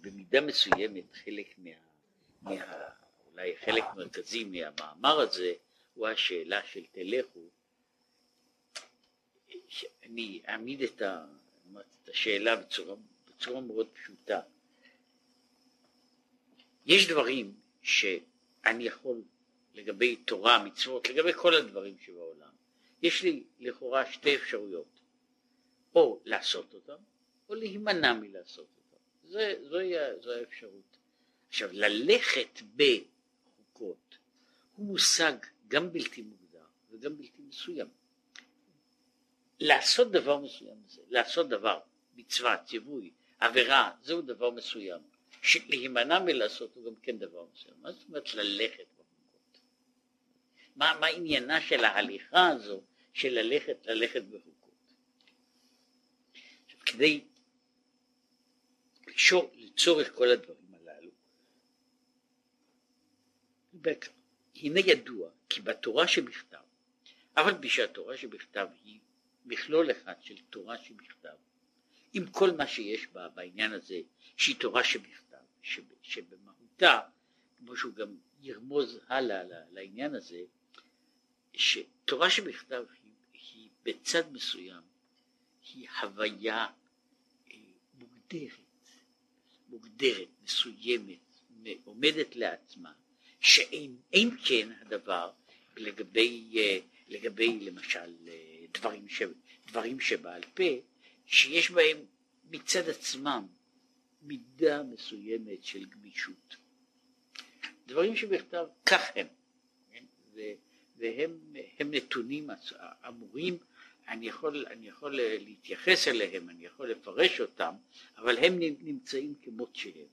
במידה מסוימת חלק מה, מה... אולי חלק מרכזי מהמאמר הזה הוא השאלה של תלכו. אני אעמיד את, ה, את השאלה בצורה, בצורה מאוד פשוטה. יש דברים שאני יכול לגבי תורה, מצוות, לגבי כל הדברים שבעולם, יש לי לכאורה שתי אפשרויות, או לעשות אותם, או להימנע מלעשות אותם. זה, זוהי, זו האפשרות. עכשיו, ללכת בחוקות הוא מושג גם בלתי מוגדר וגם בלתי מסוים. לעשות דבר מסוים, לעשות דבר, מצווה, ציווי, עבירה, זהו דבר מסוים. להימנע מלעשות הוא גם כן דבר מסוים. מה זאת אומרת ללכת בחוקות? מה, מה עניינה של ההליכה הזו של ללכת, ללכת בחוקות? עכשיו, כדי לקשור, לצורך כל הדברים הללו, הנה ידוע כי בתורה שבכתב, אבל בשהתורה שבכתב היא מכלול אחד של תורה שבכתב, עם כל מה שיש בה בעניין הזה, שהיא תורה שבכתב, שב, שבמהותה, כמו שהוא גם ירמוז הלאה לעניין הזה, שתורה שבכתב היא, היא בצד מסוים, היא הוויה אה, מוגדרת, מוגדרת, מסוימת, עומדת לעצמה, שאין כן הדבר לגבי, אה, לגבי למשל אה, דברים, ש, דברים שבעל פה, שיש בהם מצד עצמם מידה מסוימת של גמישות. דברים שבכתב כך הם, כן? והם נתונים אמורים, אני יכול, אני יכול להתייחס אליהם, אני יכול לפרש אותם, אבל הם נמצאים כמות שהם.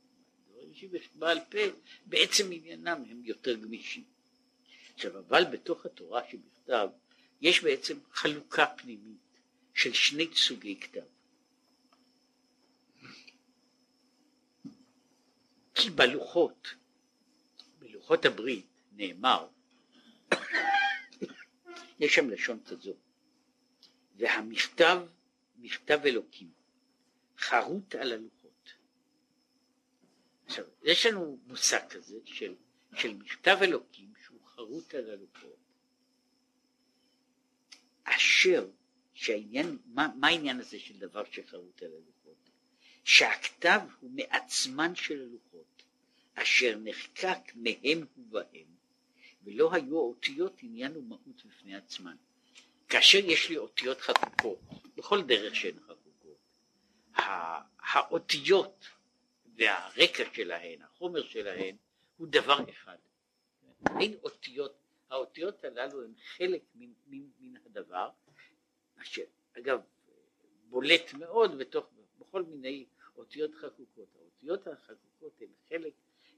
דברים שבעל פה בעצם עניינם הם יותר גמישים. עכשיו אבל בתוך התורה שבכתב יש בעצם חלוקה פנימית של שני סוגי כתב. כי בלוחות, בלוחות הברית נאמר, יש שם לשון כזו, והמכתב, מכתב אלוקים, חרוט על הלוחות. עכשיו, יש לנו מושג כזה של, של מכתב אלוקים שהוא חרוט על הלוחות, אשר, שהעניין, מה, מה העניין הזה של דבר שחרוט על הלוחות? שהכתב הוא מעצמן של הלוחות, אשר נחקק מהם ובהם, ולא היו האותיות עניין ומהות בפני עצמן. כאשר יש לי אותיות חקוקות, בכל דרך שהן חקוקות, האותיות והרקע שלהן, החומר שלהן, הוא דבר אחד. אין אותיות, האותיות הללו הן חלק מן, מן, מן הדבר, אשר אגב בולט מאוד בתוך, בכל מיני אותיות חקוקות. האותיות החקוקות הן חלק,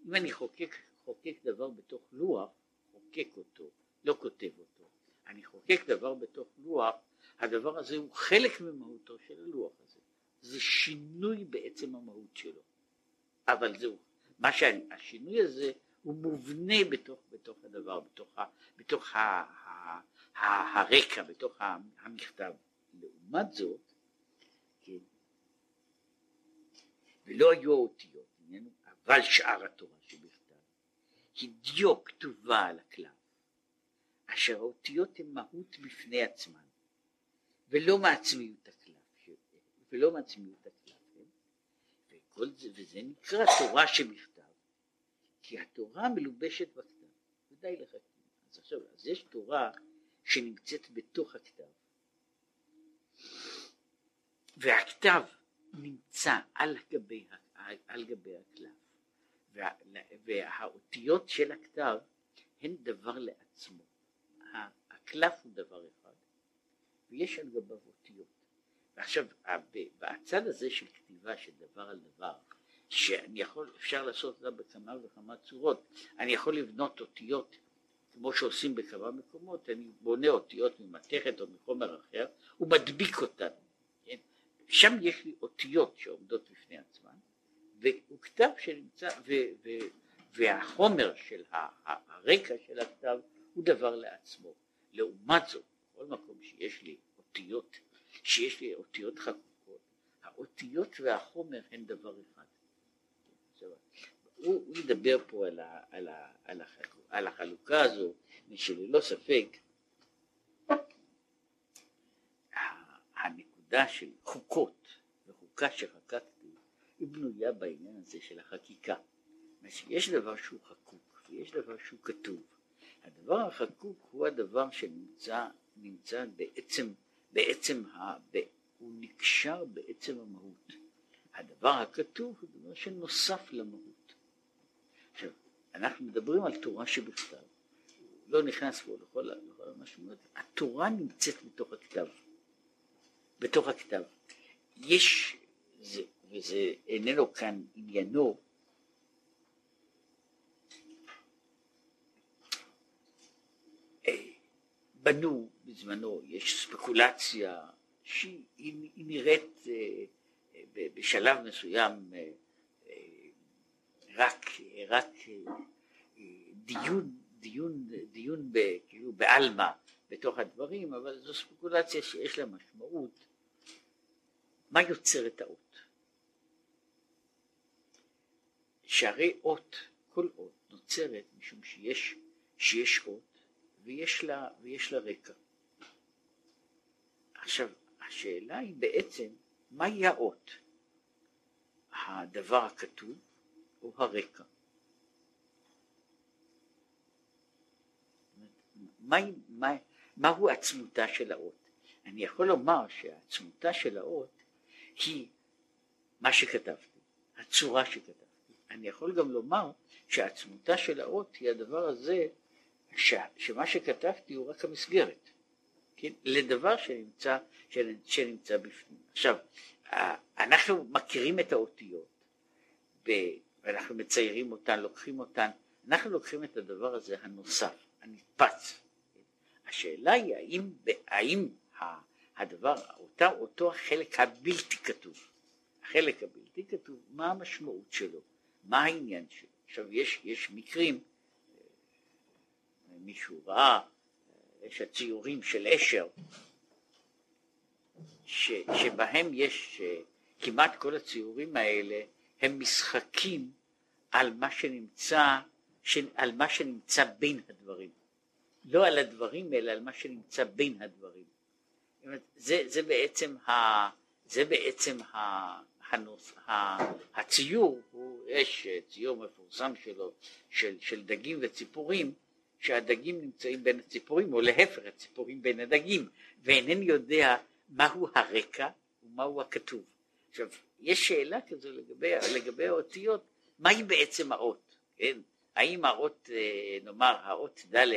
אם אני חוקק, חוקק דבר בתוך לוח, חוקק אותו, לא כותב אותו, אני חוקק דבר בתוך לוח, הדבר הזה הוא חלק ממהותו של הלוח הזה. זה שינוי בעצם המהות שלו. אבל זהו, מה שהשינוי הזה הוא מובנה בתוך, בתוך הדבר, בתוך, ה, בתוך ה, ה, ה, הרקע, בתוך המכתב. לעומת זאת, כן, ולא היו האותיות, אבל שאר התורה שבכתב, היא דיו כתובה על הכלל, אשר האותיות הן מהות בפני עצמן, ולא מעצמיות הכלל, ולא מעצמיות הכלל, כן? וכל זה, וזה נקרא תורה שבכתב. כי התורה מלובשת בכתב, ודי לך. אז עכשיו, אז יש תורה שנמצאת בתוך הכתב, והכתב נמצא על גבי, על גבי הקלף, וה, והאותיות של הכתב הן דבר לעצמו. הקלף הוא דבר אחד, ויש על גביו אותיות. ועכשיו, בצד הזה של כתיבה של דבר על דבר, שאני יכול, אפשר לעשות אותה בכמה וכמה צורות. אני יכול לבנות אותיות כמו שעושים בכמה מקומות, אני בונה אותיות ממתכת או מחומר אחר ומדביק אותן. כן? שם יש לי אותיות שעומדות בפני עצמן, והוא כתב שנמצא, ו, ו, והחומר של הרקע של הכתב הוא דבר לעצמו. לעומת זאת, בכל מקום שיש לי אותיות, שיש לי אותיות חקוקות, האותיות והחומר הן דבר אחד. הוא, הוא ידבר פה על, ה, על, ה, על, החלוקה, על החלוקה הזו, ושללא ספק הנקודה של חוקות וחוקה שחקקתי היא בנויה בעניין הזה של החקיקה. יש דבר שהוא חקוק ויש דבר שהוא כתוב. הדבר החקוק הוא הדבר שנמצא נמצא בעצם, בעצם ה, ב, הוא נקשר בעצם המהות. הדבר הכתוב הוא דבר שנוסף למהות. עכשיו, אנחנו מדברים על תורה שבכתב, לא נכנס פה לכל, לכל המשמעות, התורה נמצאת בתוך הכתב, בתוך הכתב. יש, זה, וזה איננו כאן עניינו, אה, בנו בזמנו, יש ספקולציה שהיא נראית אה, בשלב מסוים אה, רק, רק דיון, דיון, דיון ב, כאילו בעלמא בתוך הדברים, אבל זו ספקולציה שיש לה משמעות. מה יוצר את האות? שהרי אות, כל אות נוצרת משום שיש, שיש אות ויש לה, ויש לה רקע. עכשיו, השאלה היא בעצם, מהי האות? הדבר הכתוב או הרקע? מהי, מה, מהו עצמותה של האות? אני יכול לומר שעצמותה של האות היא מה שכתבתי, הצורה שכתבתי. אני יכול גם לומר שעצמותה של האות היא הדבר הזה ש, שמה שכתבתי הוא רק המסגרת. כן? לדבר שנמצא, שנמצא בפנים. עכשיו, אנחנו מכירים את האותיות, ואנחנו מציירים אותן, לוקחים אותן, אנחנו לוקחים את הדבר הזה הנוסף, הנתפס. השאלה היא האם, האם הדבר, אותה, אותו החלק הבלתי כתוב, החלק הבלתי כתוב, מה המשמעות שלו, מה העניין שלו. עכשיו יש, יש מקרים, מישהו ראה יש הציורים של אשר, ש, שבהם יש, כמעט כל הציורים האלה הם משחקים על מה שנמצא, על מה שנמצא בין הדברים. לא על הדברים אלא על מה שנמצא בין הדברים. זה, זה בעצם, ה, זה בעצם ה, הנוס, ה, הציור, הוא, יש ציור מפורסם שלו של, של דגים וציפורים שהדגים נמצאים בין הציפורים, או להפך, הציפורים בין הדגים, ואינני יודע מהו הרקע ומהו הכתוב. עכשיו, יש שאלה כזו לגבי, לגבי האותיות, מהי בעצם האות, כן? האם האות, אה, נאמר, האות ד'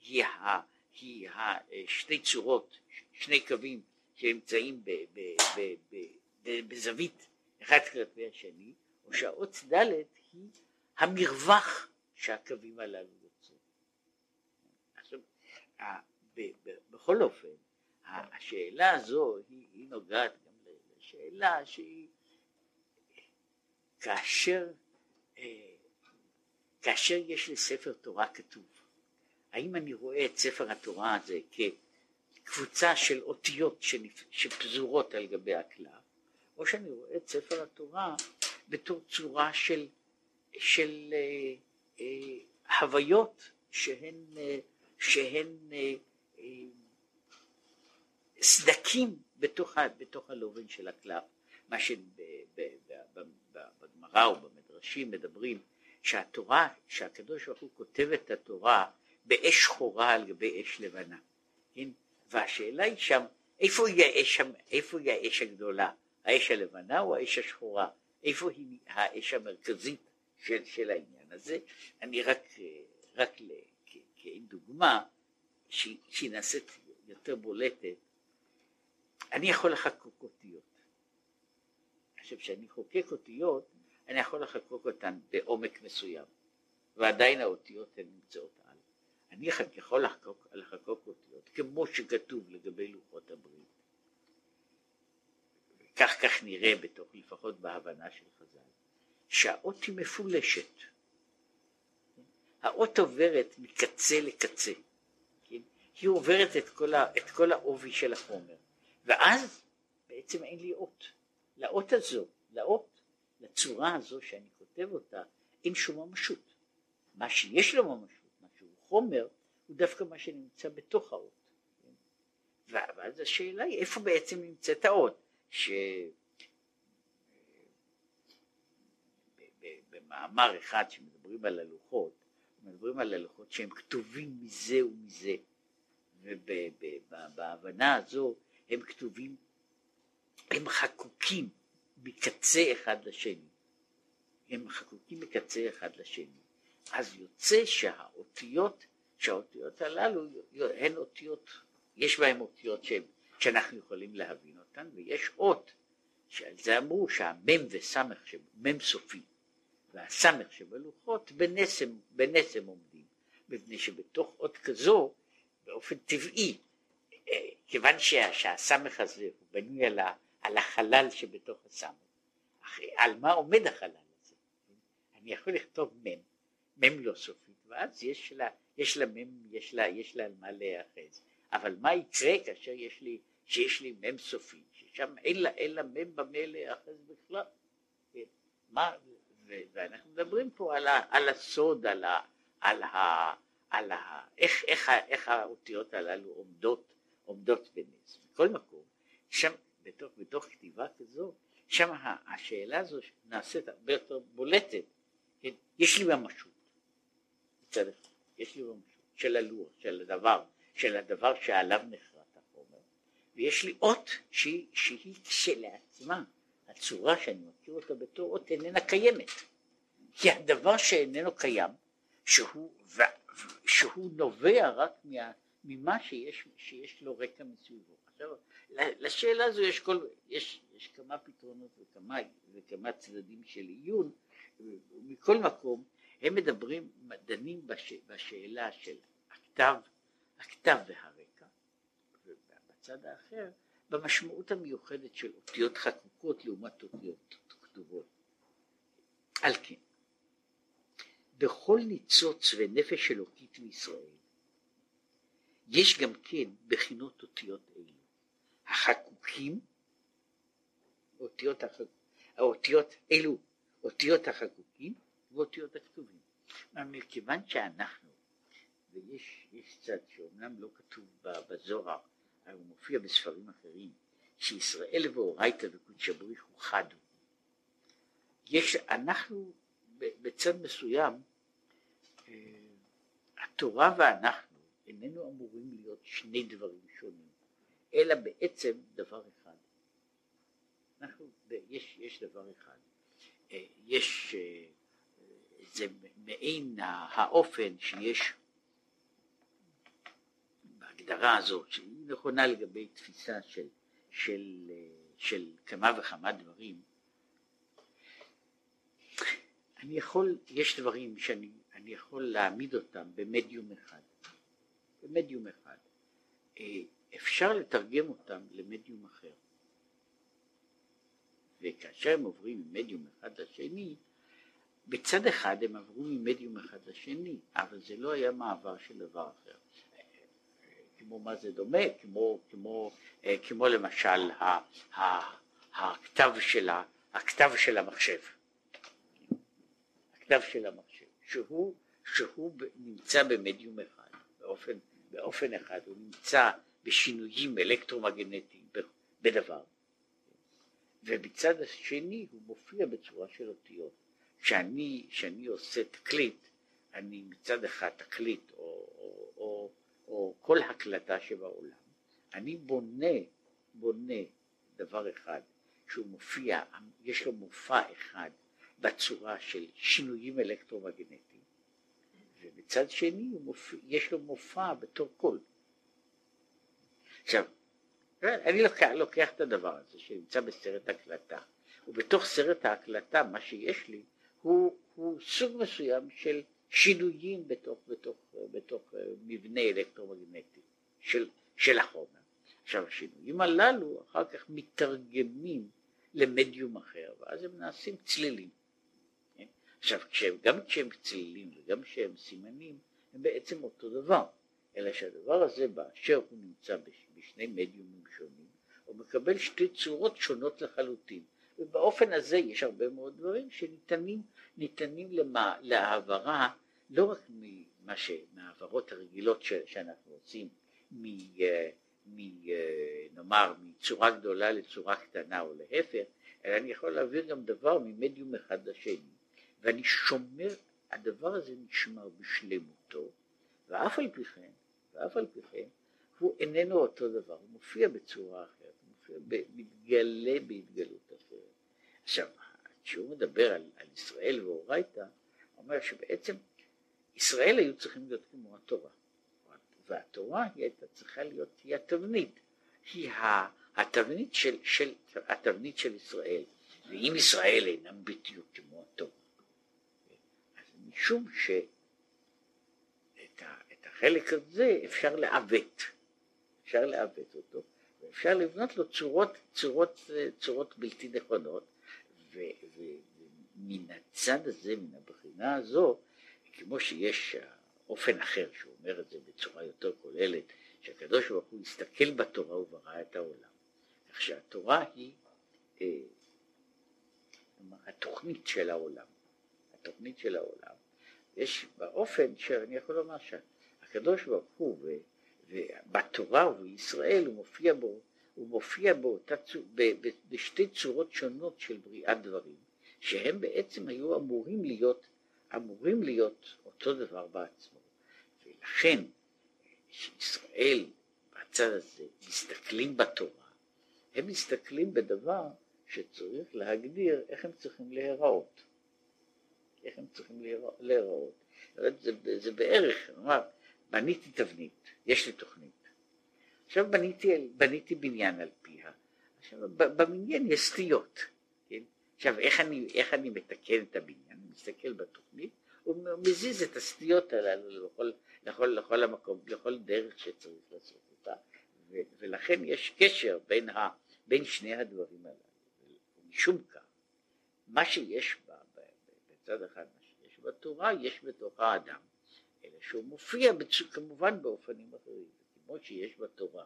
היא, ה, היא ה, שתי צורות, שני קווים שנמצאים ב, ב, ב, ב, ב, בזווית אחד כלפי השני, או שהאות ד' היא המרווח שהקווים הללו בכל אופן, השאלה הזו היא, היא נוגעת גם לשאלה שהיא כאשר, אה, כאשר יש לי ספר תורה כתוב, האם אני רואה את ספר התורה הזה כקבוצה של אותיות שפזורות על גבי הקלף, או שאני רואה את ספר התורה בתור צורה של, של אה, אה, הוויות שהן אה, שהן אה, אה, סדקים בתוך, בתוך הלובן של הקלף, מה שבגמרא או במדרשים מדברים שהתורה, שהקדוש ברוך הוא כותב את התורה באש שחורה על גבי אש לבנה, כן? והשאלה היא שם, איפה היא האש, איפה היא האש הגדולה, האש הלבנה או האש השחורה, איפה היא האש המרכזית של, של העניין הזה, אני רק, רק כדוגמה שהיא נעשית יותר בולטת, אני יכול לחקוק אותיות. עכשיו כשאני חוקק אותיות, אני יכול לחקוק אותן בעומק מסוים, ועדיין האותיות הן נמצאות על. אני יכול לחקוק, לחקוק אותיות כמו שכתוב לגבי לוחות הברית. כך כך נראה בתוך, לפחות בהבנה של חז"ל, שהאות היא מפולשת. האות עוברת מקצה לקצה, כן? היא עוברת את כל, ה, את כל העובי של החומר, ואז בעצם אין לי אות. לאות הזו, לאות, לצורה הזו שאני כותב אותה, אין שום ממשות. מה שיש לו ממשות, מה שהוא חומר, הוא דווקא מה שנמצא בתוך האות. ואז השאלה היא איפה בעצם נמצאת האות, ש... במאמר אחד שמדברים על הלוחות, מדברים על הלוחות שהם כתובים מזה ומזה, ובהבנה הזו הם כתובים, הם חקוקים מקצה אחד לשני, הם חקוקים מקצה אחד לשני, אז יוצא שהאותיות, שהאותיות הללו הן אותיות, יש בהן אותיות שהן, שאנחנו יכולים להבין אותן, ויש אות, שעל זה אמרו שהמם וסמך, מם סופי, והסמך שבלוחות בנסם, בנסם עומדים, מפני שבתוך אות כזו, באופן טבעי, אה, כיוון שה, שהסמך הזה הוא בנוי על, ה, על החלל שבתוך הסמך, על מה עומד החלל הזה? אני יכול לכתוב מם, מם לא סופית, ואז יש לה, יש לה מם, יש לה, יש לה על מה להיאחז, אבל מה יקרה כאשר יש לי, שיש לי מם סופי, ששם אין לה, אין לה מם במה להיאחז בכלל, כן? מה, ואנחנו מדברים פה על, ה, על הסוד, על, ה, על, ה, על ה, איך, איך, איך האותיות הללו עומדות, עומדות בנס. בכל מקום, שם, בתוך, בתוך כתיבה כזו, שם השאלה הזו נעשית הרבה יותר בולטת. יש לי ממשות, יש לי ממשות של הלוח, של הדבר, של הדבר שעליו נחרט החומר, ויש לי אות שהיא, שהיא כשלעצמה הצורה שאני מכיר אותה בתור אות איננה קיימת. כי הדבר שאיננו קיים, שהוא, שהוא נובע רק מה, ממה שיש, שיש לו רקע מסביבו. עכשיו, לשאלה הזו יש, כל, יש, יש כמה פתרונות וכמה, וכמה צדדים של עיון, מכל מקום הם מדברים, דנים בש, בשאלה של הכתב, הכתב והרקע, ובצד האחר במשמעות המיוחדת של אותיות חקוקות לעומת אותיות כתובות. על כן, בכל ניצוץ ונפש אלוקית מישראל יש גם כן בחינות אותיות אלו, החקוקים, אותיות, החק... האותיות אלו, אותיות החקוקים ואותיות הכתובים. מכיוון שאנחנו, ויש צד שאומנם לא כתוב בזוהר, הוא מופיע בספרים אחרים, שישראל ואורייתא וקודשא בריך הוא חד. יש, אנחנו בצד מסוים, אה, התורה ואנחנו איננו אמורים להיות שני דברים שונים, אלא בעצם דבר אחד. אנחנו, יש, יש דבר אחד, אה, יש, אה, זה מעין האופן שיש ההגדרה הזאת, שהיא נכונה לגבי תפיסה של, של, של כמה וכמה דברים, אני יכול, יש דברים שאני יכול להעמיד אותם במדיום אחד, במדיום אחד. אה, אפשר לתרגם אותם למדיום אחר. וכאשר הם עוברים ממדיום אחד לשני, בצד אחד הם עברו ממדיום אחד לשני, אבל זה לא היה מעבר של דבר אחר. כמו מה זה דומה, כמו, כמו, אה, כמו למשל ה, ה, הכתב, של ה, הכתב של המחשב, הכתב של המחשב, שהוא, שהוא נמצא במדיום אחד, באופן, באופן אחד, הוא נמצא בשינויים אלקטרומגנטיים בדבר, ובצד השני הוא מופיע בצורה של אותיות. כשאני, כשאני עושה תקליט, אני מצד אחד תקליט או, או, או או כל הקלטה שבעולם, אני בונה, בונה דבר אחד שהוא מופיע, יש לו מופע אחד בצורה של שינויים אלקטרומגנטיים, ובצד שני מופיע, יש לו מופע בתור קול. עכשיו, אני לוקח, לוקח את הדבר הזה שנמצא בסרט הקלטה, ובתוך סרט ההקלטה מה שיש לי הוא, הוא סוג מסוים של שינויים בתוך, בתוך, בתוך אה, מבנה אלקטרומגנטי של, של החומר. עכשיו השינויים הללו אחר כך מתרגמים למדיום אחר ואז הם נעשים צלילים. כן? עכשיו כשהם, גם כשהם צלילים וגם כשהם סימנים הם בעצם אותו דבר, אלא שהדבר הזה באשר הוא נמצא בשני מדיומים שונים הוא מקבל שתי צורות שונות לחלוטין ובאופן הזה יש הרבה מאוד דברים שניתנים ניתנים למה, להעברה לא רק ממה ש... מהעברות הרגילות ש, שאנחנו עושים מ... מ... נאמר מצורה גדולה לצורה קטנה או להפך, אלא אני יכול להעביר גם דבר ממדיום אחד לשני, ואני שומר, הדבר הזה נשמר בשלמותו, ואף על פי כן, ואף על פי כן, הוא איננו אותו דבר, הוא מופיע בצורה אחרת, הוא מופיע, מתגלה בהתגלות אחרת. עכשיו, כשהוא מדבר על, על ישראל ואורייתא, הוא אומר שבעצם ישראל היו צריכים להיות כמו התורה, והתורה היא הייתה צריכה להיות, היא התבנית, היא התבנית של, של, התבנית של ישראל, ואם ישראל אינם בדיוק כמו התורה, אז משום שאת החלק הזה אפשר לעוות, אפשר לעוות אותו, ואפשר לבנות לו צורות, צורות, צורות בלתי נכונות, ומן הצד הזה, מן הבחינה הזו, כמו שיש אופן אחר שהוא אומר את זה בצורה יותר כוללת, שהקדוש ברוך הוא הסתכל בתורה וברא את העולם. כך שהתורה היא אה, התוכנית של העולם, התוכנית של העולם. יש באופן שאני יכול לומר שהקדוש ברוך הוא ובתורה ובישראל הוא מופיע בו הוא מופיע באותה, ב, ב, בשתי צורות שונות של בריאת דברים, שהם בעצם היו אמורים להיות, אמורים להיות אותו דבר בעצמו. ולכן, כשישראל בצד הזה מסתכלים בתורה, הם מסתכלים בדבר שצריך להגדיר איך הם צריכים להיראות. איך הם צריכים להיראות. זה, זה בערך, נאמר, בניתי תבנית, יש לי תוכנית. עכשיו בניתי, בניתי בניין על פיה, עכשיו בבניין יש סטיות, כן? עכשיו איך אני, איך אני מתקן את הבניין? אני מסתכל בתוכנית ומזיז את הסטיות הללו לכל, לכל, לכל המקום, לכל דרך שצריך לעשות אותה, ו, ולכן יש קשר בין, ה, בין שני הדברים הללו. משום כך, מה שיש בה, בצד אחד, מה שיש בתורה, יש בתוך האדם, אלא שהוא מופיע. כמובן באופנים אחרים. כמו שיש בתורה,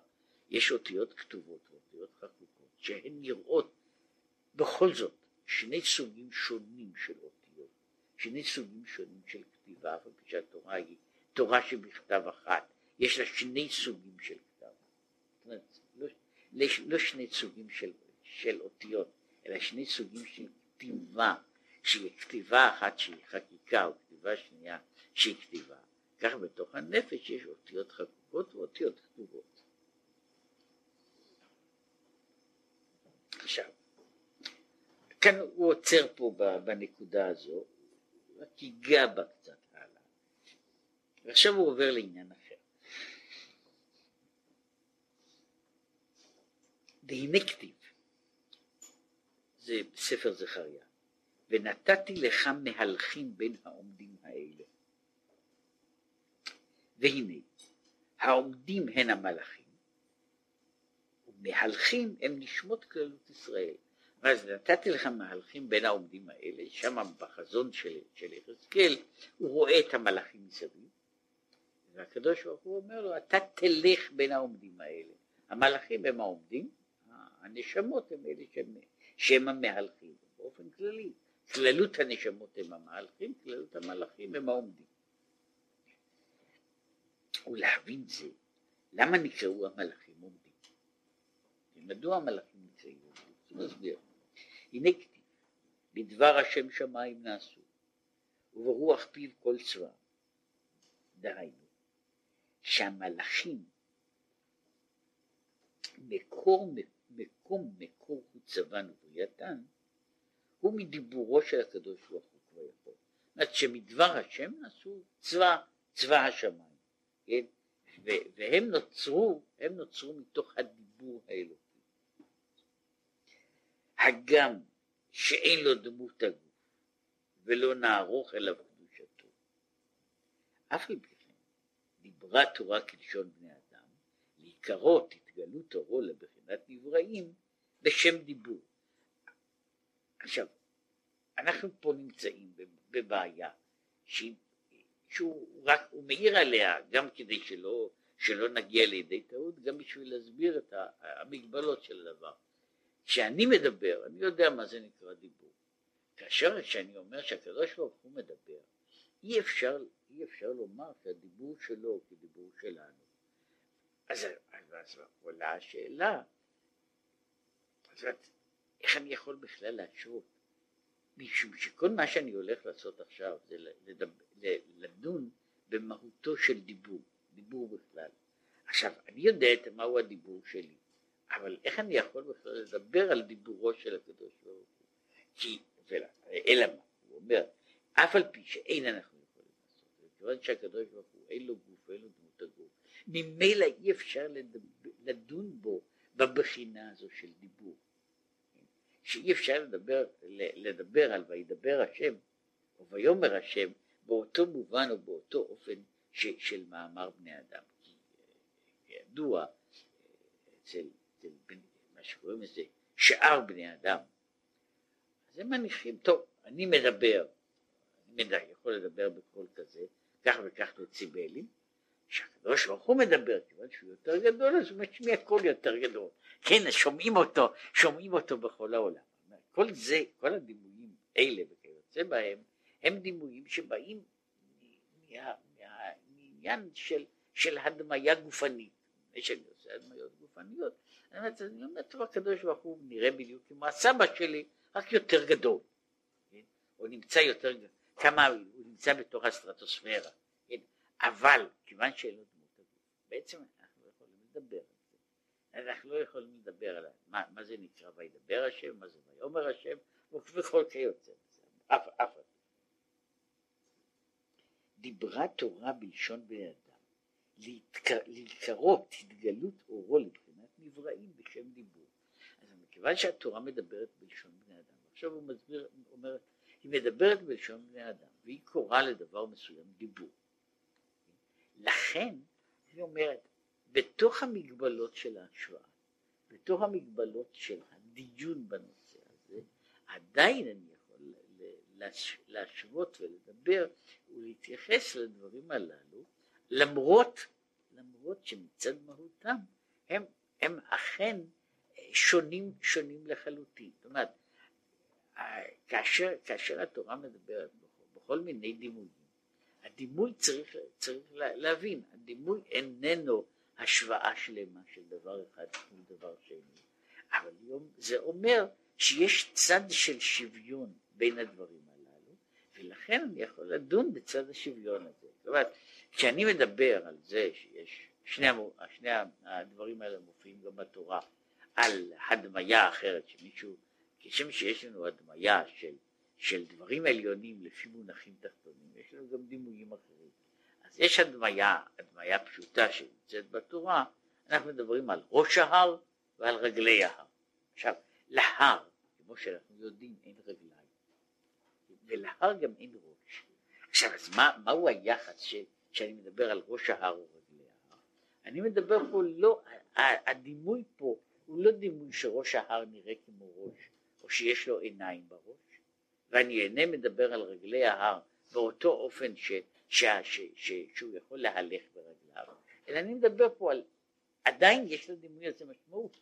יש אותיות כתובות ואותיות חקוקות, שהן נראות בכל זאת שני סוגים שונים של אותיות, שני סוגים שונים של כתיבה, אבל כשהתורה היא תורה שבכתב אחת, יש לה שני סוגים של כתב. לא, לא, לא שני סוגים של, של אותיות, אלא שני סוגים של כתיבה, שהיא כתיבה אחת שהיא חקיקה, או כתיבה שנייה שהיא כתיבה. כך בתוך הנפש יש אותיות חקוקות ואותיות כתובות. עכשיו, כאן הוא עוצר פה בנקודה הזו, רק ייגע בה קצת הלאה, ועכשיו הוא עובר לעניין אחר. והנה כתיב, זה ספר זכריה, ונתתי לך מהלכים בין העומדים האלה. והנה, העומדים הן המלאכים, ומהלכים הם נשמות כללות ישראל. אז נתתי לך מהלכים בין העומדים האלה, שם בחזון של, של יחזקאל, הוא רואה את המלאכים מסביב, והקדוש ברוך הוא אומר לו, אתה תלך בין העומדים האלה. המלאכים הם העומדים, הנשמות הם אלה שהם, שהם המהלכים, באופן כללי. כללות הנשמות הם המהלכים, כללות המלאכים הם העומדים. ולהבין זה, למה נקראו המלאכים עומדים? מדוע המלאכים נקראו עומדים? הוא מסביר. הנה כתיב, בדבר השם שמיים נעשו, וברוח פיו כל צבא. דהיינו, שהמלאכים, מקור, מקום מקור הוא צבן ובריאתן, הוא מדיבורו של הקדוש ברוך הוא כבר יכול. זאת אומרת שמדבר השם נעשו צבא, צבא השמיים. כן? והם נוצרו, הם נוצרו מתוך הדיבור האלוקי. הגם שאין לו דמות הגוף ולא נערוך אליו קדושתו. אף על פי כן דיברה תורה כלשון בני אדם, לעיקרו תתגלו תורו לבחינת נבראים בשם דיבור. עכשיו, אנחנו פה נמצאים בבעיה שהיא שהוא רק, הוא מעיר עליה גם כדי שלא, שלא נגיע לידי טעות, גם בשביל להסביר את המגבלות של הדבר. כשאני מדבר, אני יודע מה זה נקרא דיבור. כאשר כשאני אומר שהקדוש ברוך הוא מדבר, אי אפשר, אי אפשר לומר שהדיבור שלו הוא כדיבור שלנו. אז, אז, אז עולה השאלה, אז איך אני יכול בכלל להשרות? משום שכל מה שאני הולך לעשות עכשיו זה לדבר, לדון במהותו של דיבור, דיבור בכלל. עכשיו, אני יודע את מהו הדיבור שלי, אבל איך אני יכול בכלל לדבר על דיבורו של הקדוש ברוך הוא? כי, אלא מה, הוא אומר, אף על פי שאין אנחנו יכולים לעשות, כיוון שהקדוש ברוך הוא אין לו גוף ואין לו דמות הגוף, ממילא אי אפשר לדון בו בבחינה הזו של דיבור. שאי אפשר לדבר, לדבר על וידבר השם או ויאמר השם באותו מובן או באותו אופן ש, של מאמר בני אדם. כי כידוע אצל, אצל בני, מה שקוראים לזה שאר בני אדם, אז הם מניחים, טוב, אני מדבר, אני יכול לדבר בקול כזה, כך וכך דציבלים, שהקדוש ברוך הוא מדבר, כיוון שהוא יותר גדול, אז הוא משמיע קול יותר גדול. כן, שומעים אותו, שומעים אותו בכל העולם. כל זה, כל הדימויים האלה וכיוצא בהם, הם דימויים שבאים מעניין של, של הדמיה גופנית. שאני עושה הדמיות גופניות, אני אומר, טוב, הקדוש ברוך הוא נראה בדיוק כמו הסבא שלי, רק יותר גדול. כן? הוא נמצא יותר, כמה, הוא נמצא בתוך הסטרטוספירה. כן? אבל, כיוון שאין לו דמות הגוף, בעצם אנחנו לא יכולים לדבר על זה. אנחנו לא יכולים לדבר על מה, מה זה נקרא וידבר השם, מה זה ויאמר השם, וכל כיוצא. אף, אף דיברה תורה בלשון בני אדם, להיקרות התגלות אורו לבחינת נבראים בשם דיבור. אז מכיוון שהתורה מדברת בלשון בני אדם, עכשיו הוא מסביר, אומר, היא מדברת בלשון בני אדם, והיא קוראה לדבר מסוים דיבור. לכן, היא אומרת, בתוך המגבלות של ההשוואה, בתוך המגבלות של הדיון בנושא הזה, עדיין אני להשוות ולדבר ולהתייחס לדברים הללו למרות, למרות שמצד מהותם הם, הם אכן שונים, שונים לחלוטין. זאת אומרת, כאשר, כאשר התורה מדברת בכל, בכל מיני דימויים, הדימוי צריך, צריך להבין, הדימוי איננו השוואה שלמה של דבר אחד מול דבר שני, אבל זה אומר שיש צד של שוויון בין הדברים ולכן אני יכול לדון בצד השוויון הזה. זאת אומרת, כשאני מדבר על זה שיש, שני, שני הדברים האלה מופיעים גם בתורה, על הדמיה אחרת, שמישהו, כשם שיש לנו הדמיה של, של דברים עליונים לפי מונחים תחתונים, יש לנו גם דימויים אחרים. אז יש הדמיה, הדמיה פשוטה שנמצאת בתורה, אנחנו מדברים על ראש ההר ועל רגלי ההר. עכשיו, להר, כמו שאנחנו יודעים, אין רגליים. ולהר גם אין ראש. עכשיו, אז מה, מהו היחס ש, שאני מדבר על ראש ההר או רגלי ההר? אני מדבר פה לא, הדימוי פה הוא לא דימוי שראש ההר נראה כמו ראש, או שיש לו עיניים בראש, ואני אינני מדבר על רגלי ההר באותו אופן ש, ש, ש, ש, שהוא יכול להלך ברגליו, אלא אני מדבר פה על, עדיין יש לדימוי הזה משמעות.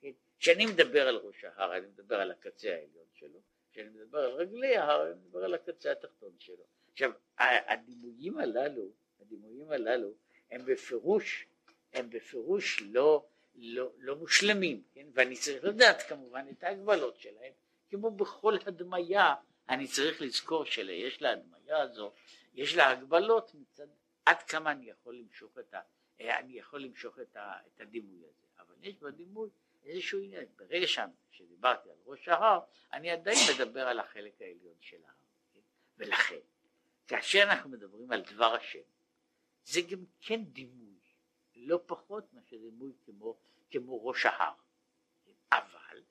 כן? כשאני מדבר על ראש ההר, אני מדבר על הקצה העליון שלו, כשאני מדבר על רגלי ההר, אני מדבר על הקצה התחתון שלו. עכשיו, הדימויים הללו, הדימויים הללו, הם בפירוש, הם בפירוש לא, לא, לא מושלמים, כן? ואני צריך לדעת כמובן את ההגבלות שלהם, כמו בכל הדמיה, אני צריך לזכור שיש להדמיה הזו, יש לה הגבלות מצד עד כמה אני יכול למשוך את, ה, אני יכול למשוך את, ה, את הדימוי הזה, אבל יש בדימוי איזשהו עניין, ברגע שדיברתי על ראש ההר, אני עדיין מדבר על החלק העליון של ההר, כן? ולכן, כאשר אנחנו מדברים על דבר השם, זה גם כן דימוי, לא פחות מאשר דימוי כמו, כמו ראש ההר? אבל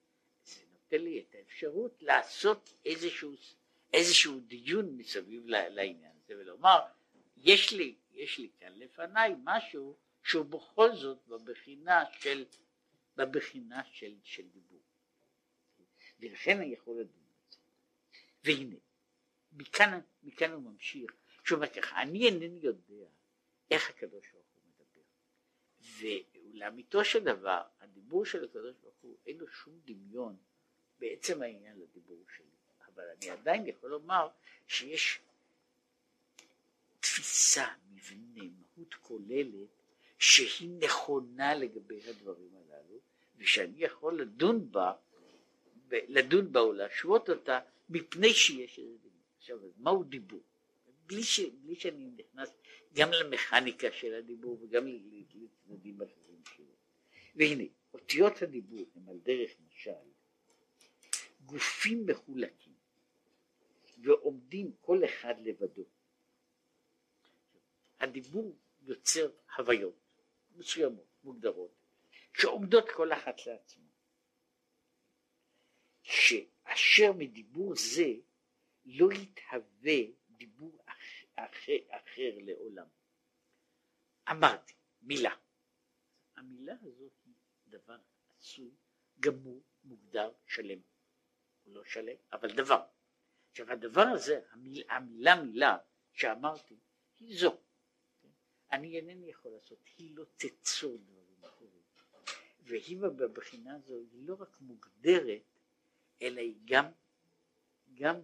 זה נותן לי את האפשרות לעשות איזשהו, איזשהו דיון מסביב לעניין הזה ולומר, יש לי, יש לי כאן לפניי משהו שהוא בכל זאת בבחינה של בבחינה של, של דיבור. ולכן אני יכול לדון על זה. והנה, מכאן, מכאן הוא ממשיך, אומר ככה, אני אינני יודע איך הקדוש ברוך הוא מדבר, ולאמיתו של דבר, הדיבור של הקדוש ברוך הוא, אין לו שום דמיון בעצם העניין לדיבור שלי, אבל אני עדיין יכול לומר שיש תפיסה, מבנה, מהות כוללת, שהיא נכונה לגבי הדברים הללו, ושאני יכול לדון בה, לדון בה או להשוות אותה, מפני שיש איזה דיבור. עכשיו, מהו דיבור? בלי, ש, בלי שאני נכנס גם למכניקה של הדיבור וגם לצדדים אחרים שלו. והנה, אותיות הדיבור הם על דרך משל גופים מחולקים ועומדים כל אחד לבדו. הדיבור יוצר הוויות מסוימות, מוגדרות, שעומדות כל אחת לעצמה. שאשר מדיבור זה לא יתהווה דיבור אחר, אחר לעולם. אמרתי, מילה. המילה הזאת היא דבר עשוי, גמור, מוגדר, שלם. הוא לא שלם, אבל דבר. עכשיו הדבר הזה, המיל, המילה מילה שאמרתי, היא זו. אני אינני יכול לעשות, היא לא תצור דברים אחרים. והיא בבחינה הזו היא לא רק מוגדרת, אלא היא גם, גם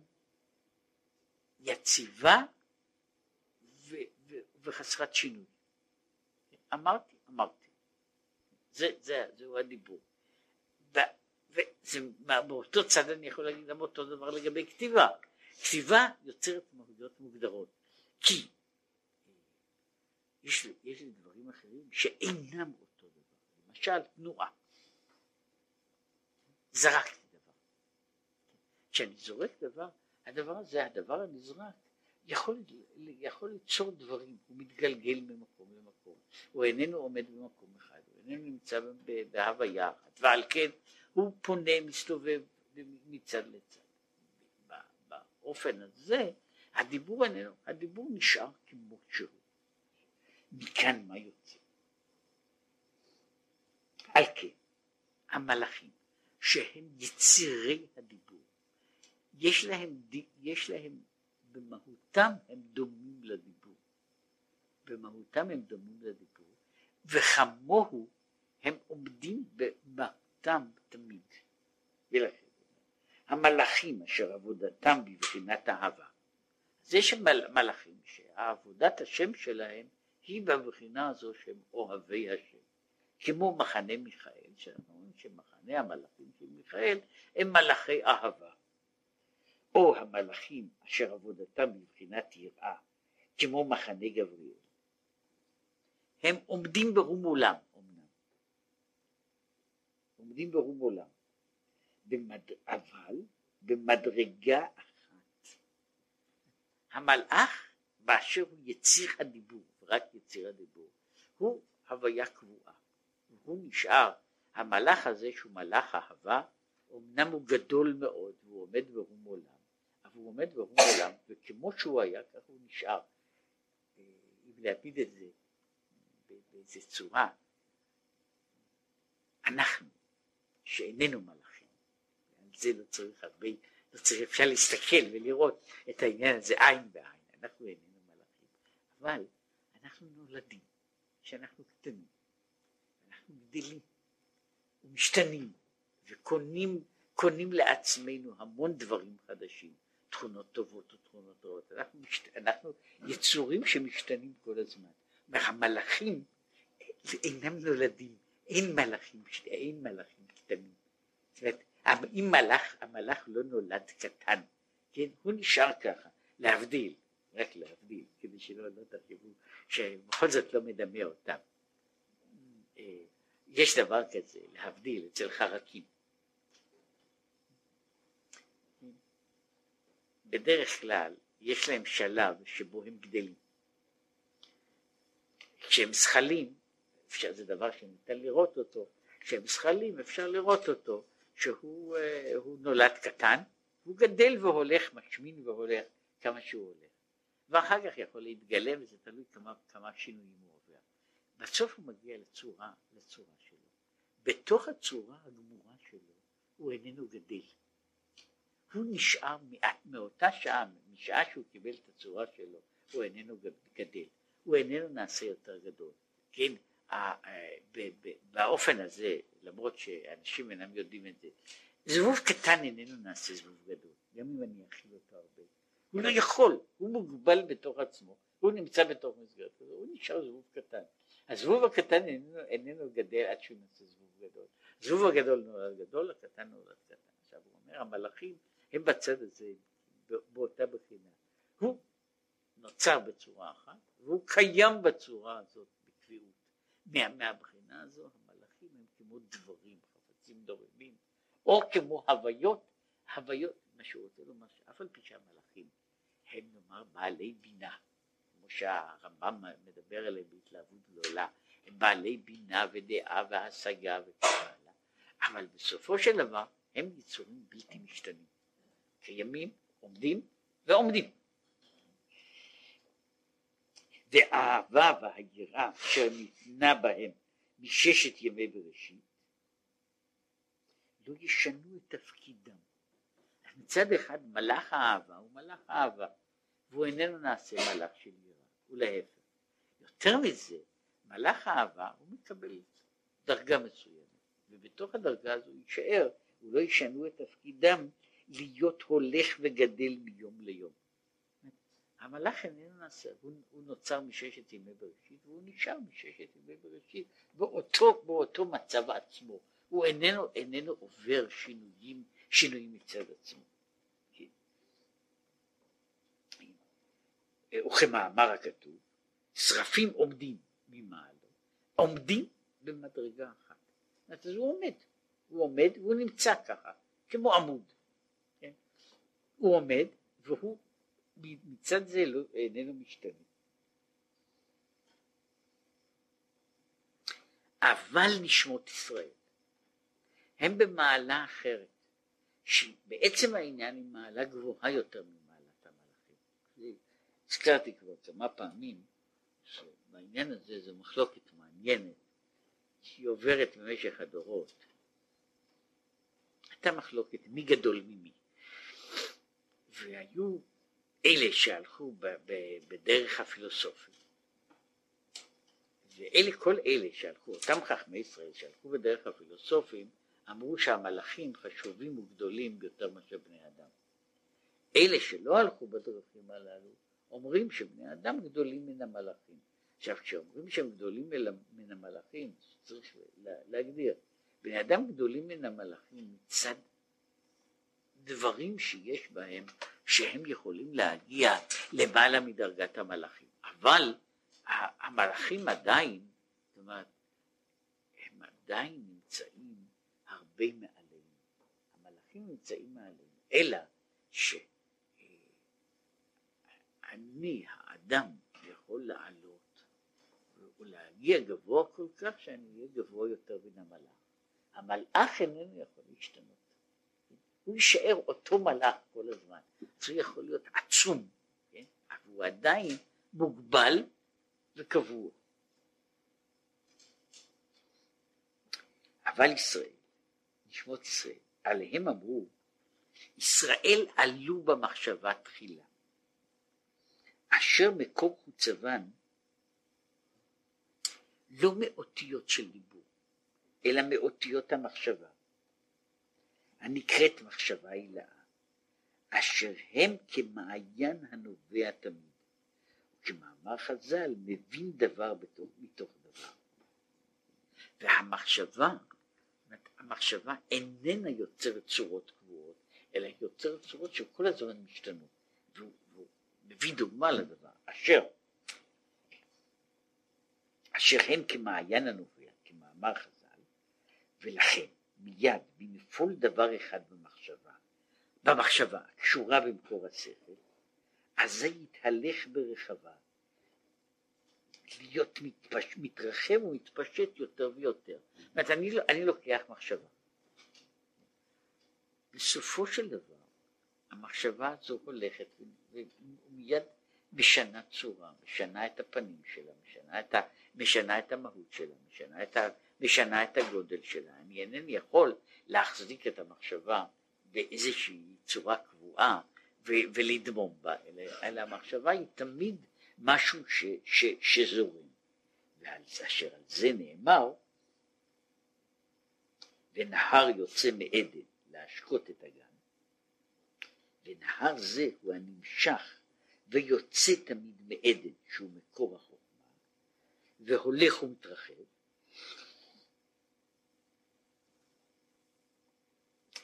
יציבה ו, ו, וחסרת שינוי. אמרתי, אמרתי. זה, זה, זהו הדיבור. וזה, באותו צד אני יכול להגיד גם אותו דבר לגבי כתיבה. כתיבה יוצרת מהויות מוגדרות. כי יש, יש דברים אחרים שאינם אותו דבר. למשל, תנועה. זרקתי דבר. כשאני זורק דבר, הדבר הזה, הדבר הנזרק, יכול, יכול ליצור דברים, הוא מתגלגל ממקום למקום, הוא איננו עומד במקום אחד, הוא איננו נמצא בהוויה אחת, ועל כן הוא פונה, מסתובב מצד לצד. באופן הזה, הדיבור איננו, הדיבור נשאר כמו שהוא. מכאן מה יוצא? על כן, המלאכים, שהם יצירי הדיבור, יש להם, יש להם במהותם הם דומים לדיבור. במהותם הם דומים לדיבור, וכמוהו הם עומדים במהותם תמיד. ולכן, המלאכים אשר עבודתם בבחינת אהבה, אז יש מלאכים שעבודת השם שלהם היא בבחינה הזו שהם אוהבי השם. כמו מחנה מיכאל, שאנחנו אומרים שמחנה המלאכים של מיכאל הם מלאכי אהבה. או המלאכים אשר עבודתם בבחינת יראה, כמו מחנה גבריאל, הם עומדים ברום עולם, אמנם, עומדים ברום עולם, במד... אבל במדרגה אחת. המלאך באשר הוא יציר הדיבור, רק יציר הדיבור, הוא הוויה קבועה, הוא נשאר, המלאך הזה שהוא מלאך אהבה, אמנם הוא גדול מאוד והוא עומד ברום עולם, והוא עומד ברום עולם, וכמו שהוא היה, כך הוא נשאר. אם להגיד את זה באיזה צורה, אנחנו, שאיננו מלאכים, על זה לא צריך הרבה, לא צריך, אפשר להסתכל ולראות את העניין הזה עין בעין, אנחנו איננו מלאכים, אבל אנחנו נולדים, כשאנחנו קטנים, אנחנו גדלים ומשתנים וקונים קונים לעצמנו המון דברים חדשים, תכונות טובות ותכונות רעות. אנחנו, משת... אנחנו יצורים שמשתנים כל הזמן. המלאכים אינם נולדים, אין מלאכים, אין מלאכים קטנים. זאת אומרת, אם מלאך, המלאך לא נולד קטן, כן, הוא נשאר ככה, להבדיל, רק להבדיל, כדי שלא לא תחשבו שבכל זאת לא מדמה אותם. אה, יש דבר כזה, להבדיל, אצל חרקים. בדרך כלל יש להם שלב שבו הם גדלים. כשהם זכלים, אפשר, זה דבר שניתן לראות אותו, כשהם זכלים אפשר לראות אותו שהוא אה, נולד קטן, הוא גדל והולך, משמין והולך כמה שהוא הולך, ואחר כך יכול להתגלה וזה תלוי כמה, כמה שינויים הוא עובר. בסוף הוא מגיע לצורה, לצורה שלו. בתוך הצורה הגמורה שלו הוא איננו גדל. הוא נשאר מאותה שעה, משעה שהוא קיבל את הצורה שלו, הוא איננו גדל, הוא איננו נעשה יותר גדול, כן, באופן הזה, למרות שאנשים אינם יודעים את זה, זבוב קטן איננו נעשה זבוב גדול, גם אם אני אכיל אותו הרבה. הוא לא יכול, הוא מוגבל בתוך עצמו, הוא נמצא בתוך מסגרת כזו, הוא נשאר זבוב קטן. הזבוב הקטן איננו, איננו גדל עד שהוא נעשה זבוב גדול. הזבוב הגדול נולד גדול, הקטן נולד קטן. עכשיו הוא אומר, המלאכים הם בצד הזה, באותה בחינה. הוא נוצר בצורה אחת, והוא קיים בצורה הזאת בקביעות. מה, מהבחינה הזו המלאכים הם כמו דברים, חפצים דוממים, או כמו הוויות, הוויות, מה שהוא רוצה לומר, שאף על פי שהמלאכים הם נאמר בעלי בינה, כמו שהרמב"ם מדבר עליהם בהתלהבות גדולה, הם בעלי בינה ודעה והשגה וכן הלאה, אבל בסופו של דבר הם יצורים בלתי משתנים, קיימים, עומדים ועומדים. והאהבה והיראה אשר ניתנה בהם מששת ימי בראשית לא ישנו את תפקידם. מצד אחד מלאך האהבה הוא מלאך האהבה והוא איננו נעשה מלאך של יראה, ולהפך. יותר מזה, מלאך האהבה הוא מקבל דרגה מסוימת ובתוך הדרגה הזו הוא יישאר, הוא לא ישנו את תפקידם להיות הולך וגדל מיום ליום. המלאך איננו נעשה, הוא, הוא נוצר מששת ימי בראשית והוא נשאר מששת ימי בראשית באותו, באותו מצב עצמו, הוא איננו, איננו עובר שינויים, שינויים מצד עצמו. כן. וכמאמר הכתוב, שרפים עומדים ממעלו, עומדים במדרגה אחת. אז הוא עומד, הוא עומד והוא נמצא ככה, כמו עמוד. כן? הוא עומד והוא מצד זה לא, איננו משתנה. אבל נשמות ישראל הם במעלה אחרת, שבעצם העניין היא מעלה גבוהה יותר המלאכים. הזכרתי כבר כמה פעמים שבעניין הזה זו מחלוקת מעניינת שהיא עוברת במשך הדורות. הייתה מחלוקת מי גדול ממי. והיו אלה שהלכו בדרך הפילוסופית, ואלה, כל אלה שהלכו, אותם חכמי ישראל שהלכו בדרך הפילוסופים, אמרו שהמלאכים חשובים וגדולים יותר מאשר בני אדם. אלה שלא הלכו בדרכים הללו, אומרים שבני אדם גדולים מן המלאכים. עכשיו, כשאומרים שהם גדולים מן המלאכים, צריך להגדיר, בני אדם גדולים מן המלאכים מצד דברים שיש בהם שהם יכולים להגיע למעלה מדרגת המלאכים. אבל המלאכים עדיין, זאת אומרת, הם עדיין נמצאים הרבה מעלינו. המלאכים נמצאים מעלינו, אלא שאני, האדם, יכול לעלות ולהגיע גבוה כל כך שאני אהיה גבוה יותר מן המלאך. המלאך איננו יכול להשתנות. הוא יישאר אותו מלאך כל הזמן. הוא יכול להיות עצום, כן? אבל הוא עדיין מוגבל וקבוע. אבל ישראל, נשמות ישראל, עליהם אמרו, ישראל עלו במחשבה תחילה, אשר מקור חוצבן לא מאותיות של דיבור, אלא מאותיות המחשבה. הנקראת מחשבה הילאה, אשר הם כמעיין הנובע תמיד. וכמאמר חז"ל, מבין דבר בתוך, מתוך דבר. והמחשבה, המחשבה איננה יוצרת צורות קבועות, אלא יוצרת צורות שכל הזמן משתנות. מביא דוגמה לדבר, אשר, אשר הם כמעיין הנובע, כמאמר חז"ל, ולכן מיד בנפול דבר אחד במחשבה, במחשבה קשורה במקור השכל, אז זה יתהלך ברחבה, להיות מתפש, מתרחב ומתפשט יותר ויותר. זאת אומרת, אני, אני לוקח מחשבה. בסופו של דבר, המחשבה הזו הולכת ומיד משנה צורה, משנה את הפנים שלה, משנה את, ה, משנה את המהות שלה, משנה את, ה, משנה את הגודל שלה. אני אינני יכול להחזיק את המחשבה באיזושהי צורה קבועה ו- ולדמום בה, אלא, אלא המחשבה היא תמיד משהו ש- ש- שזורם. ועל זה אשר על זה נאמר ונהר יוצא מעדן להשקות את הגן ונהר זה הוא הנמשך ויוצא תמיד מעדן שהוא מקור החוכמה והולך ומתרחב.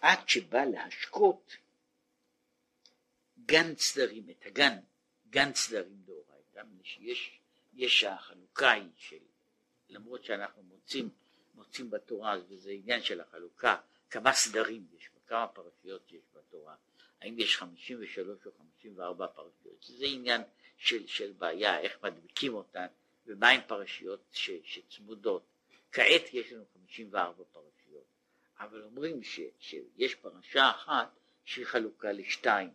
עד שבא להשקות גן צדרים, את הגן, גן צדרים דאורייתא, שיש יש החלוקה היא של, למרות שאנחנו מוצאים, מוצאים בתורה, וזה עניין של החלוקה, כמה סדרים יש כמה פרשיות יש בתורה, האם יש 53 או 54 פרשיות, שזה עניין של, של בעיה, איך מדביקים אותן, ומהן פרשיות ש, שצמודות. כעת יש לנו 54 פרשיות, אבל אומרים ש, שיש פרשה אחת שהיא חלוקה לשתיים,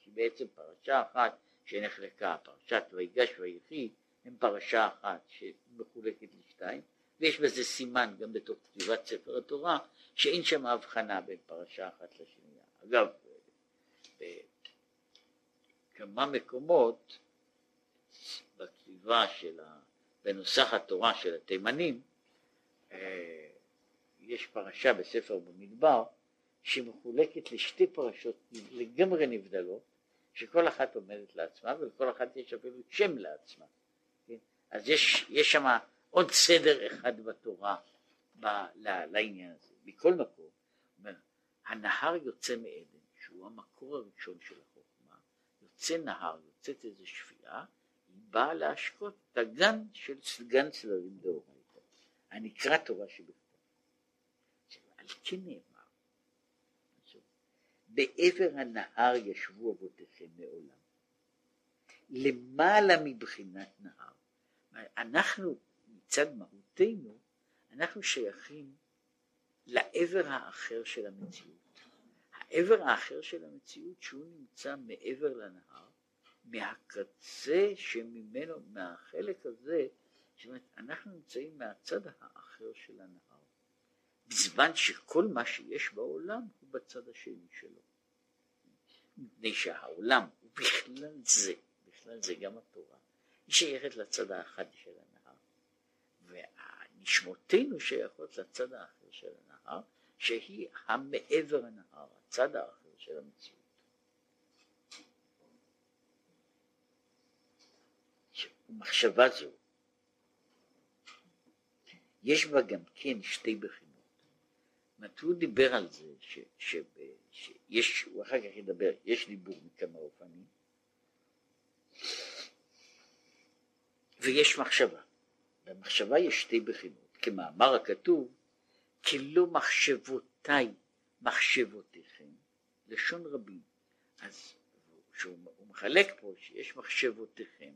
שהיא בעצם פרשה אחת שנחלקה, פרשת ויגש ויחי, הם פרשה אחת שמחולקת לשתיים, ויש בזה סימן גם בתוך כתיבת ספר התורה, שאין שם הבחנה בין פרשה אחת לשנייה. אגב, בכמה מקומות בכתיבה של, ה... בנוסח התורה של התימנים, אה, יש פרשה בספר במדבר שמחולקת לשתי פרשות לגמרי נבדלות, שכל אחת עומדת לעצמה ולכל אחת יש אפילו שם לעצמה. כן? אז יש, יש שם עוד סדר אחד בתורה ב, לעניין הזה. מכל מקום, הנהר יוצא מעדן, שהוא המקור הראשון של החוכמה, יוצא נהר, יוצאת איזו שפיעה, היא באה להשקות את הגן של גן צללים דאורייתא, הנקרא תורה שבכתב. על כן נאמר בעבר הנהר ישבו אבותיכם מעולם. למעלה מבחינת נהר. אנחנו מצד מהותנו, אנחנו שייכים לעבר האחר של המציאות. העבר האחר של המציאות שהוא נמצא מעבר לנהר, מהקצה שממנו, מהחלק הזה, זאת אומרת, אנחנו נמצאים מהצד האחר של הנהר. בזמן שכל מה שיש בעולם הוא בצד השני שלו. מפני שהעולם, ובכלל זה, בכלל זה גם התורה, היא שייכת לצד האחד של הנהר, ונשמותינו שייכות לצד האחר של הנהר, שהיא המעבר הנהר, הצד האחר של המציאות. ומחשבה זו, יש בה גם כן שתי בחינות. אומרת, הוא דיבר על זה ש, ש, שיש, הוא אחר כך ידבר, יש דיבור מכמה אופנים ויש מחשבה. במחשבה יש שתי בחינות, כמאמר הכתוב, כי לא מחשבותיי מחשבותיכם, לשון רבים. אז שהוא מחלק פה שיש מחשבותיכם,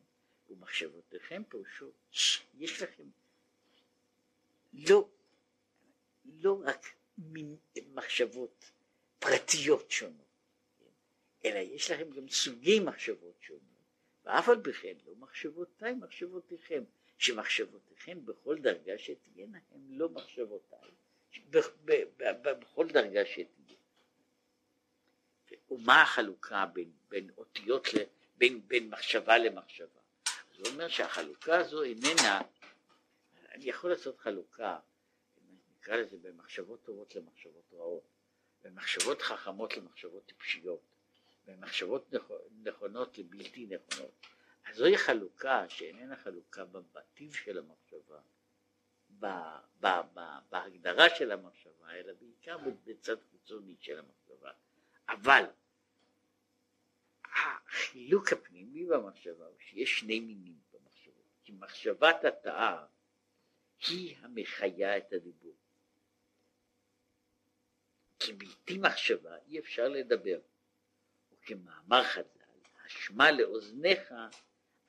ומחשבותיכם פירושו, יש לכם לא, לא רק מחשבות פרטיות שונות, אלא יש לכם גם סוגי מחשבות שונות, ואף על פי כן לא מחשבותיי מחשבותיכם, שמחשבותיכם בכל דרגה שתהיינה הן לא מחשבותיי, בכל דרגה שתהיה. ומה החלוקה בין, בין אותיות, בין, בין מחשבה למחשבה? זה אומר שהחלוקה הזו איננה, אני יכול לעשות חלוקה נקרא לזה במחשבות טובות למחשבות רעות, במחשבות חכמות למחשבות טיפשיות, במחשבות נכונות לבלתי נכונות. אז זוהי חלוקה שאיננה חלוקה בטיב של המחשבה, בהגדרה של המחשבה, אלא בעיקר בצד חיצוני של המחשבה. אבל החילוק הפנימי במחשבה הוא שיש שני מינים במחשבות, כי מחשבת התאה היא המחיה את הדיבור. כי בלתי מחשבה אי אפשר לדבר. וכמאמר חז"ל, השמע לאוזניך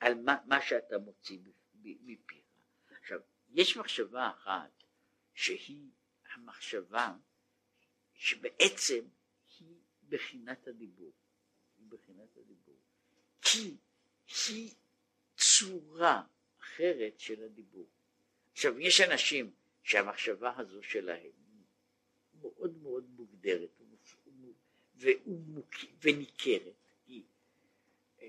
על מה, מה שאתה מוציא מפיך. יש מחשבה אחת שהיא המחשבה שבעצם היא בחינת הדיבור. היא בחינת הדיבור. כי היא צורה אחרת של הדיבור. עכשיו, יש אנשים שהמחשבה הזו שלהם מאוד מאוד מוגדרת וניכרת. אה,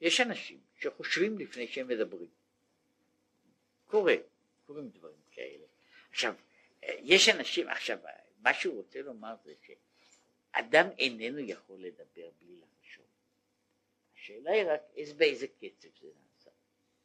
יש אנשים שחושבים לפני שהם מדברים. קורה, קורים דברים כאלה. עכשיו, יש אנשים, עכשיו, מה שהוא רוצה לומר זה שאדם איננו יכול לדבר בלי לחשוב. השאלה היא רק איזה, באיזה קצב זה נעשה,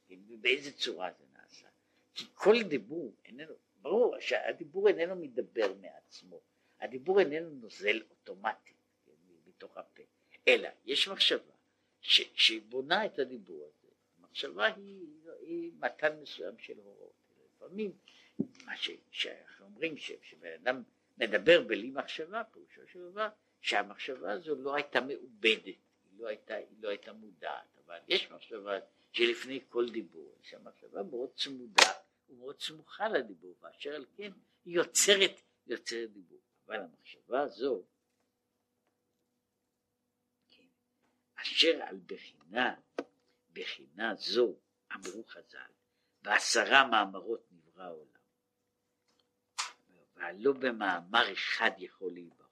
ובאיזה צורה זה נעשה. כי כל דיבור איננו, ברור שהדיבור איננו מדבר מעצמו, הדיבור איננו נוזל אוטומטית כן, מתוך הפה, אלא יש מחשבה שבונה את הדיבור הזה. המחשבה היא, היא מתן מסוים של הוראות. לפעמים מה ש, שאנחנו אומרים ש, שבן אדם מדבר בלי מחשבה, פירושו של דבר שהמחשבה הזו לא הייתה מעובדת, היא לא הייתה, היא לא הייתה מודעת, אבל יש מחשבה שלפני כל דיבור, שהמחשבה מאוד צמודה ומאוד סמוכה לדיבור, ואשר על כן היא יוצרת, יוצרת דיבור. אבל המחשבה הזו, כן, אשר על בחינה, בחינה זו, אמרו חז"ל, בעשרה מאמרות נברא העולם. והלא במאמר אחד יכול להיברות.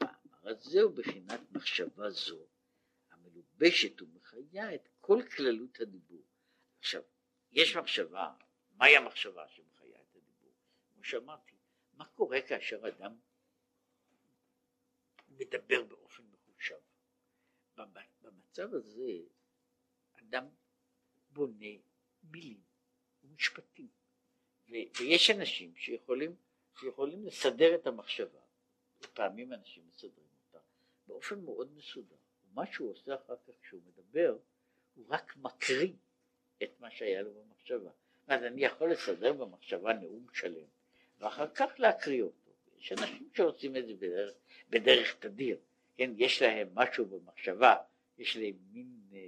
המאמר הזה הוא בחינת מחשבה זו, המלובשת ומחיה את כל כללות הדיבור. עכשיו, יש מחשבה, מהי המחשבה שמחיה את הדיבור? כמו שאמרתי, מה קורה כאשר אדם מדבר באופן מחושב? במצב הזה אדם בונה מילים ומשפטים, ויש אנשים שיכולים שיכולים לסדר את המחשבה, לפעמים אנשים מסדרים אותה באופן מאוד מסודר, ומה שהוא עושה אחר כך כשהוא מדבר, הוא רק מקריא את מה שהיה לו במחשבה. אז אני יכול לסדר במחשבה נאום שלם, ואחר כך להקריא אותו. יש אנשים שעושים את זה בדרך, בדרך תדיר, כן, יש להם משהו במחשבה, יש להם מין אה,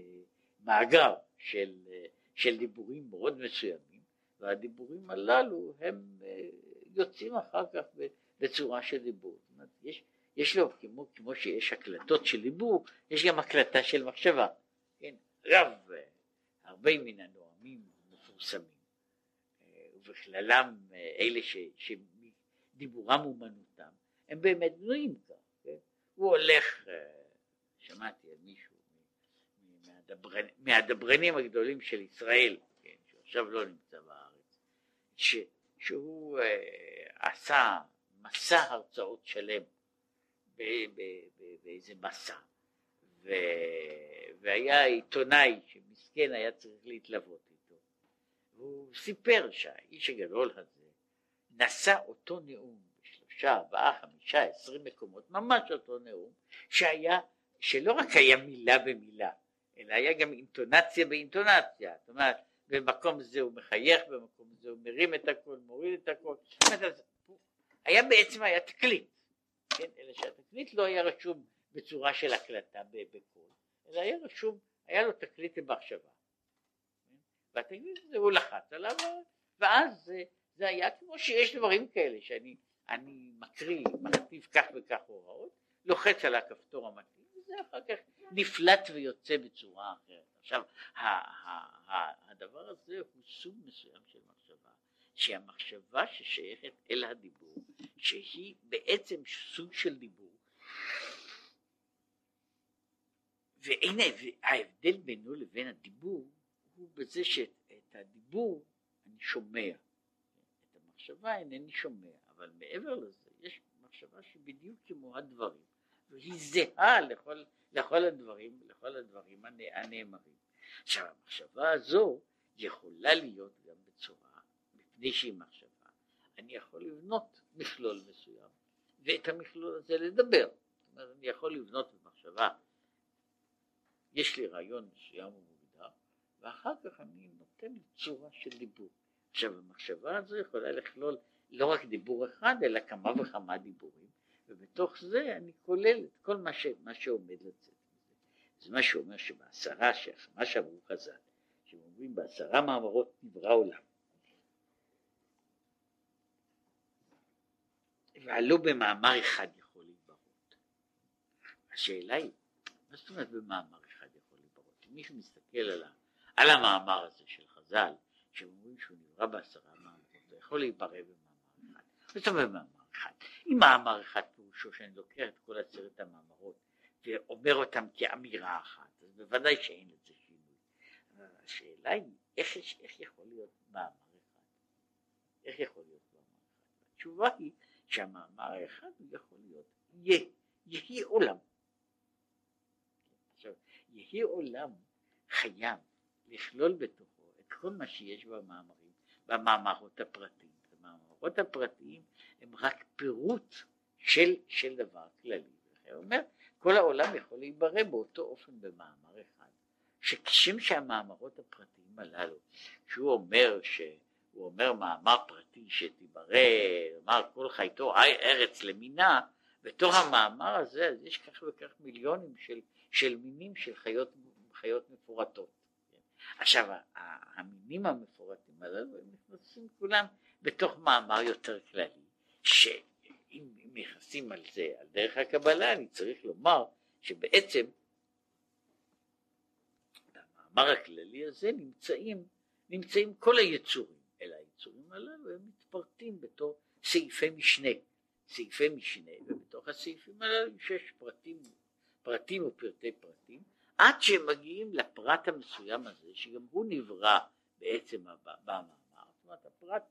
מאגר של, אה, של דיבורים מאוד מסוימים, והדיבורים הללו הם אה, יוצאים אחר כך בצורה של דיבור. זאת אומרת, יש, יש לו, כמו, כמו שיש הקלטות של דיבור, יש גם הקלטה של מחשבה. כן, רב, הרבה מן הנואמים מפורסמים, אה, ובכללם אה, אלה ש, שדיבורם אומנותם, הם באמת בנויים כך. כן? הוא הולך, אה, שמעתי על מישהו מהדברנים, מהדברנים הגדולים של ישראל, כן, שעכשיו לא נמצא בארץ, ש, שהוא אה, עשה מסע הרצאות שלם באיזה מסע. ו, והיה עיתונאי שמסכן היה צריך להתלוות איתו. והוא סיפר שהאיש הגדול הזה נשא אותו נאום בשלושה, ארבעה, חמישה, עשרים מקומות, ממש אותו נאום שהיה, שלא רק היה מילה במילה אלא היה גם אינטונציה באינטונציה, זאת אומרת במקום זה הוא מחייך, במקום זה הוא מרים את הכל, מוריד את הכל, היה בעצם היה תקליט, כן, אלא שהתקליט לא היה רשום בצורה של הקלטה בקול, אלא היה רשום, היה לו תקליט במחשבה, והתקליט הזה הוא לחץ עליו, ואז זה, זה היה כמו שיש דברים כאלה שאני אני מקריא, מכתיב כך וכך הוראות, לוחץ על הכפתור המתאים, וזה אחר כך נפלט ויוצא בצורה אחרת. עכשיו, הדבר הזה הוא סוג מסוים של מחשבה, שהמחשבה ששייכת אל הדיבור, שהיא בעצם סוג של דיבור, והנה ההבדל בינו לבין הדיבור הוא בזה שאת הדיבור אני שומע, את המחשבה אינני שומע, אבל מעבר לזה יש מחשבה שבדיוק כמו הדברים, והיא זהה לכל, לכל הדברים, לכל הדברים הנאמרים. עכשיו המחשבה הזו יכולה להיות גם בצורה, מפני שהיא מחשבה, אני יכול לבנות מכלול מסוים ואת המכלול הזה לדבר. זאת אומרת, אני יכול לבנות במחשבה, יש לי רעיון מסוים ומוגדר, ואחר כך אני נותן צורה של דיבור. עכשיו המחשבה הזו יכולה לכלול לא רק דיבור אחד, אלא כמה וכמה דיבורים, ובתוך זה אני כולל את כל מה, ש, מה שעומד לצאת. זה מה שאומר שבעשרה, מה שאמרו חז"ל, שהם אומרים בעשרה מאמרות נברא עולם. והלא במאמר אחד יכול להתברות. השאלה היא, מה זאת אומרת במאמר אחד יכול להתברות? אם מישהו מסתכל על, ה, על המאמר הזה של חז"ל, שהם אומרים שהוא נברא בעשרה מאמרות, זה יכול להתברר במאמר אחד. זאת אומרת במאמר אחד? אם מאמר אחד פירושו שאני לוקח את כל עשרת המאמרות ואומר אותם כאמירה אחת, אז בוודאי שאין לזה שינוי. השאלה היא איך, איך יכול להיות מאמר אחד? איך יכול להיות מאמר אחד? התשובה היא שהמאמר האחד הוא יכול להיות, יהיה, יהי עולם. עכשיו, יהי עולם חייב לכלול בתוכו את כל מה שיש במאמרים, במאמרות הפרטיים. המאמרות הפרטיים הם רק פירוט של, של דבר כללי. הוא אומר, כל העולם יכול להיברא באותו אופן במאמר אחד, שכשם שהמאמרות הפרטיים הללו, שהוא אומר ש... הוא אומר מאמר פרטי שתיברא, אמר כל חייתו ארץ למינה, בתוך המאמר הזה אז יש כך וכך מיליונים של, של מינים של חיות, חיות מפורטות. עכשיו המינים המפורטים הללו הם נכנסים כולם בתוך מאמר יותר כללי, שאם נכנסים על זה, על דרך הקבלה, אני צריך לומר שבעצם במאמר הכללי הזה נמצאים, נמצאים כל היצורים, אלא היצורים הללו הם מתפרטים בתור סעיפי משנה, סעיפי משנה, ובתוך הסעיפים הללו יש פרטים, פרטים ופרטי פרטים, עד שהם מגיעים לפרט המסוים הזה, שגם הוא נברא בעצם במאמר, זאת אומרת הפרט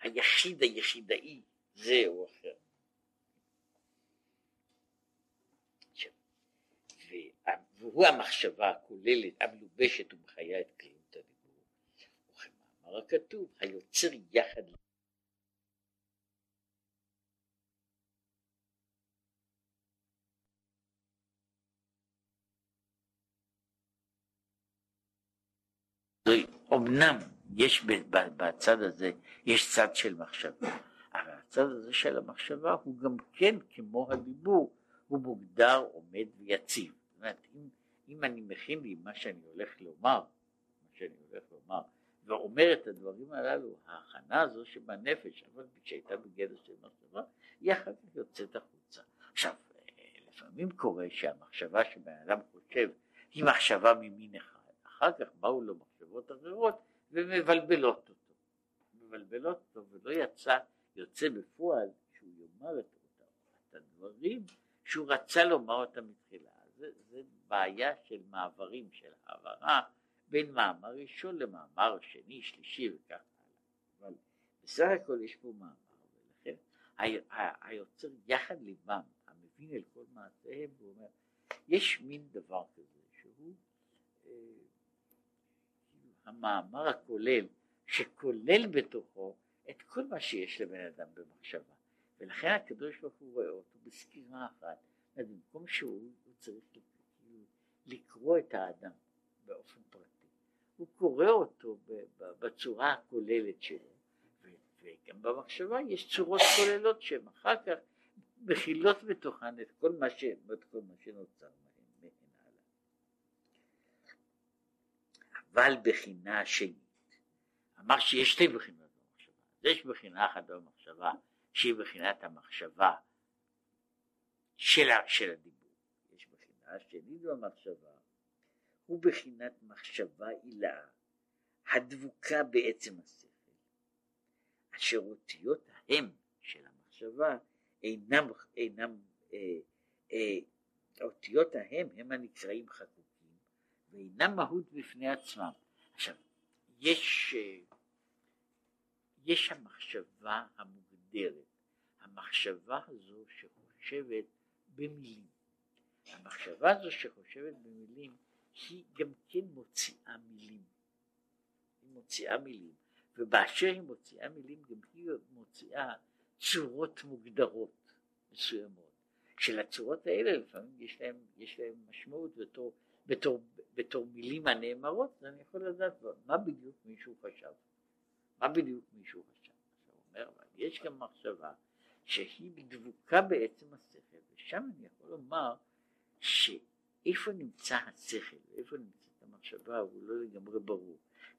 היחיד היחידאי זה או אחר. והוא המחשבה הכוללת המלובשת ומחיה את כללות הדיבור. וכמאמר הכתוב היוצר יחד אמנם יש בצד הזה, יש צד של מחשבה, אבל הצד הזה של המחשבה הוא גם כן כמו הדיבור, הוא מוגדר, עומד ויציב. זאת אומרת, אם, אם אני מכין לי מה שאני הולך לומר, מה שאני הולך לומר, ואומר את הדברים הללו, ההכנה הזו שבנפש, אבל שהייתה בגדר של מחשבה, היא אחר כך יוצאת החוצה. עכשיו, לפעמים קורה שהמחשבה שבן אדם חושב היא מחשבה ממין אחד, אחר כך באו לו מחשבות אחרות ומבלבלות אותו, מבלבלות אותו ולא יצא, יוצא בפועל שהוא יאמר את, את הדברים שהוא רצה לומר אותם מתחילה. זה, זה בעיה של מעברים, של העברה בין מאמר ראשון למאמר שני, שלישי וכך הלאה. אבל בסך הכל יש פה מאמר, ולכן היוצר יחד ליבם, המבין אל כל מעשיהם, הוא אומר, יש מין דבר כזה שהוא אה, המאמר הכולל, שכולל בתוכו את כל מה שיש לבן אדם במחשבה. ולכן הקדוש ברוך הוא רואה אותו בסקירה אחת. במקום שהוא צריך לקרוא את האדם באופן פרטי, הוא קורא אותו בצורה הכוללת שלו, וגם במחשבה יש צורות כוללות שהן אחר כך מכילות בתוכן את כל מה, ש... את כל מה שנוצר. אבל בחינה שנית. אמר שיש שתי בחינות במחשבה. יש בחינה אחת במחשבה שהיא בחינת המחשבה של, של הדיבור. יש בחינה שנית במחשבה הוא בחינת מחשבה עילאה הדבוקה בעצם השכל, אשר אותיות ההם של המחשבה אינם, אינם אה, אה, אותיות ההם הם הנקראים חקוקים ואינם מהות בפני עצמם. עכשיו, יש, יש המחשבה המוגדרת, המחשבה הזו שחושבת במילים. המחשבה הזו שחושבת במילים היא גם כן מוציאה מילים. היא מוציאה מילים, ובאשר היא מוציאה מילים גם היא מוציאה צורות מוגדרות מסוימות. שלצורות האלה לפעמים יש להם, יש להם משמעות בתור בתור, בתור מילים הנאמרות, אז אני יכול לדעת מה בדיוק מישהו חשב. מה בדיוק מישהו חשב. הוא אומר, אבל יש גם מחשבה שהיא דבוקה בעצם השכל, ושם אני יכול לומר שאיפה נמצא השכל ואיפה נמצאת המחשבה הוא לא לגמרי ברור.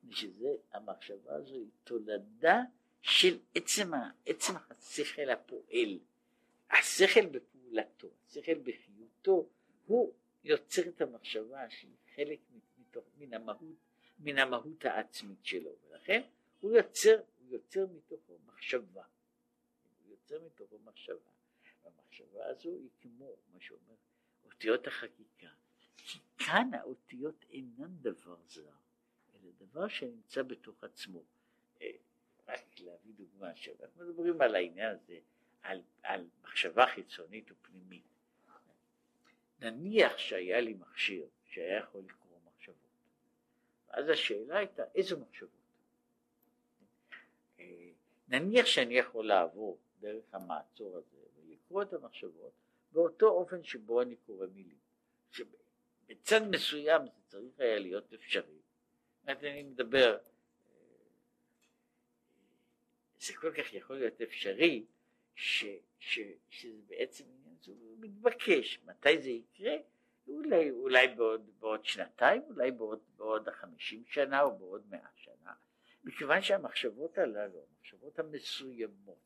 שזה, המחשבה הזו היא תולדה של עצם, עצם השכל הפועל. השכל בפעולתו, השכל בחיותו, הוא יוצר את המחשבה שהיא חלק מתוך, מן המהות, מן המהות העצמית שלו, ולכן הוא יוצר, הוא יוצר מתוכו מחשבה, הוא יוצר מתוכו מחשבה, והמחשבה הזו היא כמו מה שאומר אותיות החקיקה, כי כאן האותיות אינן דבר זר, אלא דבר שנמצא בתוך עצמו. אה, רק להביא דוגמה, שאנחנו מדברים על העניין הזה, על, על מחשבה חיצונית ופנימית. נניח שהיה לי מכשיר שהיה יכול לקרוא מחשבות, אז השאלה הייתה איזה מחשבות. אה, נניח שאני יכול לעבור דרך המעצור הזה ולקרוא את המחשבות באותו אופן שבו אני קורא מילים. שבצד מסוים זה צריך היה להיות אפשרי. זאת אני מדבר, זה כל כך יכול להיות אפשרי, ש, ש, שזה בעצם זה מתבקש, מתי זה יקרה? אולי, אולי בעוד, בעוד שנתיים, אולי בעוד, בעוד חמישים שנה או בעוד מאה שנה, מכיוון שהמחשבות הללו, המחשבות המסוימות,